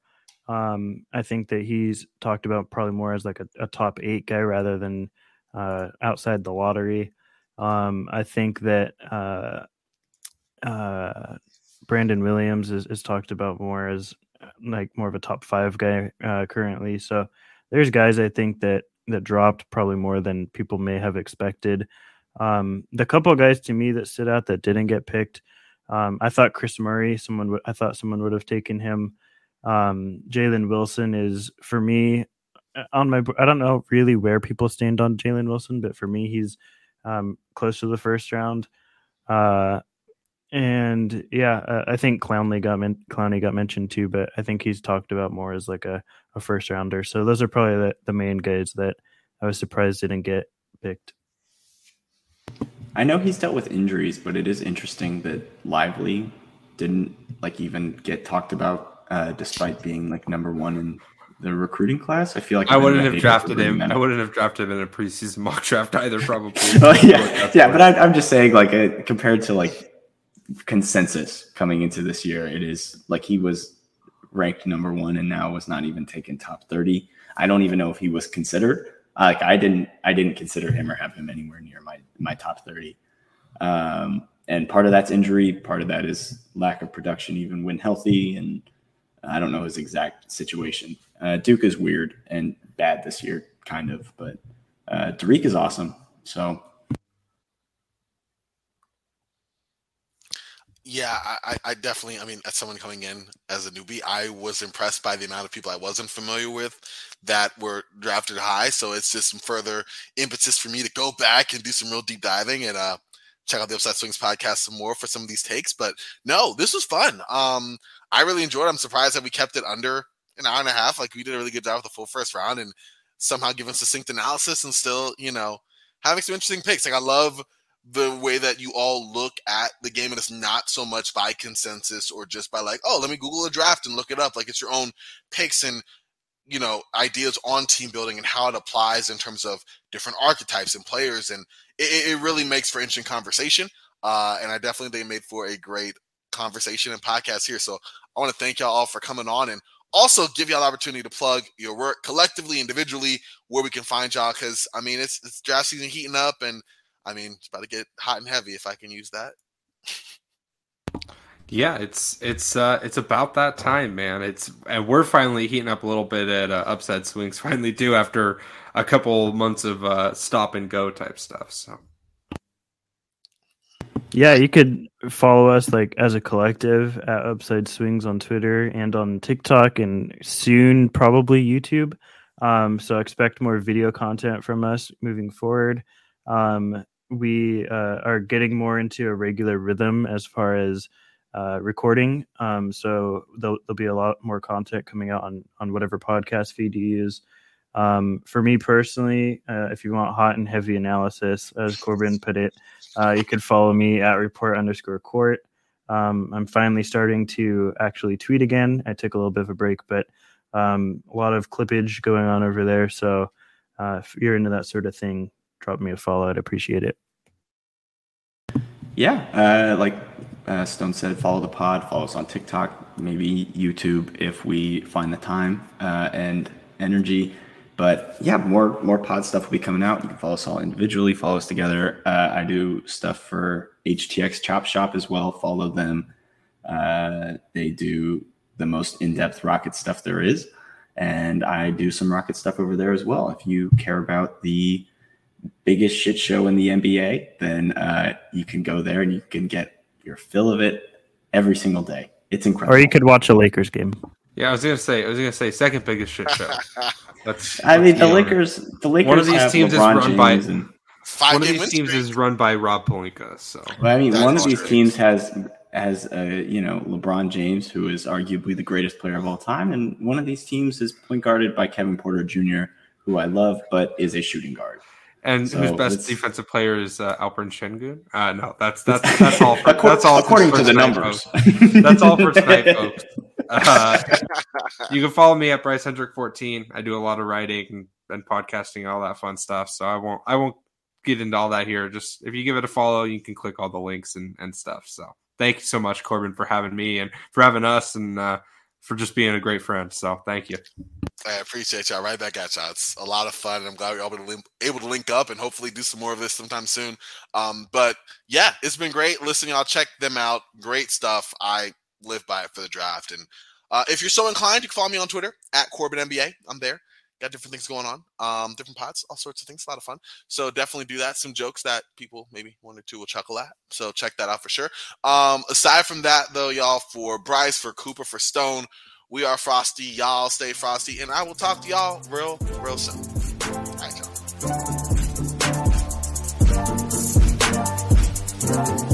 Um, I think that he's talked about probably more as like a, a top eight guy rather than uh, outside the lottery. Um, I think that uh, uh, Brandon Williams is, is talked about more as like more of a top five guy uh, currently. So there's guys I think that that dropped probably more than people may have expected. Um, the couple guys to me that stood out that didn't get picked, um, I thought Kris Murray, someone I thought someone would have taken him. Um, Jalen Wilson is for me uh, on my. I don't know really where people stand on Jalen Wilson, but for me, he's um, close to the first round. Uh, and yeah, uh, I think Clowney got men- Clowney got mentioned too, but I think he's talked about more as like a, a first rounder. So those are probably the, the main guys that I was surprised didn't get picked. I know he's dealt with injuries, but it is interesting that Lively didn't like even get talked about uh, despite being like number one in the recruiting class. I feel like I wouldn't have drafted him. Green I wouldn't have drafted him in a preseason mock draft either. Probably. oh yeah, yeah. But I, I'm just saying, like, uh, compared to like consensus coming into this year, it is like he was ranked number one and now was not even taken top thirty. I don't even know if he was considered. Like, I didn't, I didn't consider him or have him anywhere near my my top thirty. Um, and part of that's injury, part of that is lack of production, even when healthy. And I don't know his exact situation. Uh, Duke is weird and bad this year, kind of, but uh, Dariq is awesome. So Yeah, I, I definitely. I mean, as someone coming in as a newbie, I was impressed by the amount of people I wasn't familiar with that were drafted high. So it's just some further impetus for me to go back and do some real deep diving and uh, check out the Upside Swings podcast some more for some of these takes. But no, this was fun. Um, I really enjoyed. it. I'm surprised that we kept it under an hour and a half. Like we did a really good job with the full first round and somehow giving succinct analysis and still, you know, having some interesting picks. Like I love the way that you all look at the game and it's not so much by consensus or just by like oh let me google a draft and look it up. Like it's your own picks and you know ideas on team building and how it applies in terms of different archetypes and players and it, it really makes for interesting conversation uh, and i definitely it made for a great conversation and podcast here. So i want to thank y'all all for coming on and also give y'all the opportunity to plug your work collectively individually where we can find y'all because i mean it's, it's draft season heating up and I mean, it's about to get hot and heavy if I can use that. Yeah, it's it's uh it's about that time, man. It's and we're finally heating up a little bit at uh, Upside Swings. Finally, do after a couple months of uh, stop and go type stuff. So Yeah, you could follow us like as a collective at Upside Swings on Twitter and on TikTok and soon probably YouTube. Um, so expect more video content from us moving forward. Um, we uh, are getting more into a regular rhythm as far as uh, recording. Um, so there'll, there'll be a lot more content coming out on on whatever podcast feed you use. Um, for me personally, uh, if you want hot and heavy analysis, as Corbin put it, uh, you could follow me at report underscore court. Um, I'm finally starting to actually tweet again. I took a little bit of a break, but um, a lot of clippage going on over there. So uh, if you're into that sort of thing, drop me a follow. I'd appreciate it. Yeah, uh, like uh, Stone said, follow the pod, follow us on TikTok, maybe YouTube if we find the time uh, and energy. But yeah, more more pod stuff will be coming out. You can follow us all individually, follow us together. Uh, I do stuff for HTX Chop Shop as well. Follow them. Uh, they do the most in depth rocket stuff there is, and I do some rocket stuff over there as well. If you care about the biggest shit show in the NBA, then uh, you can go there and you can get your fill of it every single day. It's incredible. Or you could watch a Lakers game. yeah, I was gonna say I was gonna say second biggest shit show. That's I mean, the honor. Lakers. The Lakers. One of these have teams is LeBron run by- and Five One of these teams streak. is run by Rob Pelinka. So Well, I mean, That's one of these great. teams has has uh, you know LeBron James, who is arguably the greatest player of all time, and one of these teams is point guarded by Kevin Porter Jr., who I love, but is a shooting guard. And So, whose best defensive player is uh, Alperen Şengün? Uh, no, that's that's that's all. For, Accor- that's all. according to the tonight, numbers. folks. That's all for tonight, folks. Uh, you can follow me at Bryce Hendrick 14. I do a lot of writing and, and podcasting, and all that fun stuff. So I won't I won't get into all that here. Just if you give it a follow, you can click all the links and, and stuff. So thank you so much, Corbin, for having me and for having us and uh, for just being a great friend. So thank you. I appreciate y'all. Right back at y'all. It's a lot of fun, and I'm glad able to link, able to link up and hopefully do some more of this sometime soon. Um, but yeah, it's been great. Listen, y'all check them out. Great stuff. I live by it for the draft. And uh, if you're so inclined, you can follow me on Twitter at Corbin NBA. I'm there. Got different things going on, um, different pods, all sorts of things. A lot of fun. So definitely do that. Some jokes that people maybe one or two will chuckle at. So check that out for sure. Um, aside from that, though, y'all, for Bryce, for Cooper, for Stone, we are Frosty. Y'all stay frosty, and I will talk to y'all real, real soon. All right, y'all.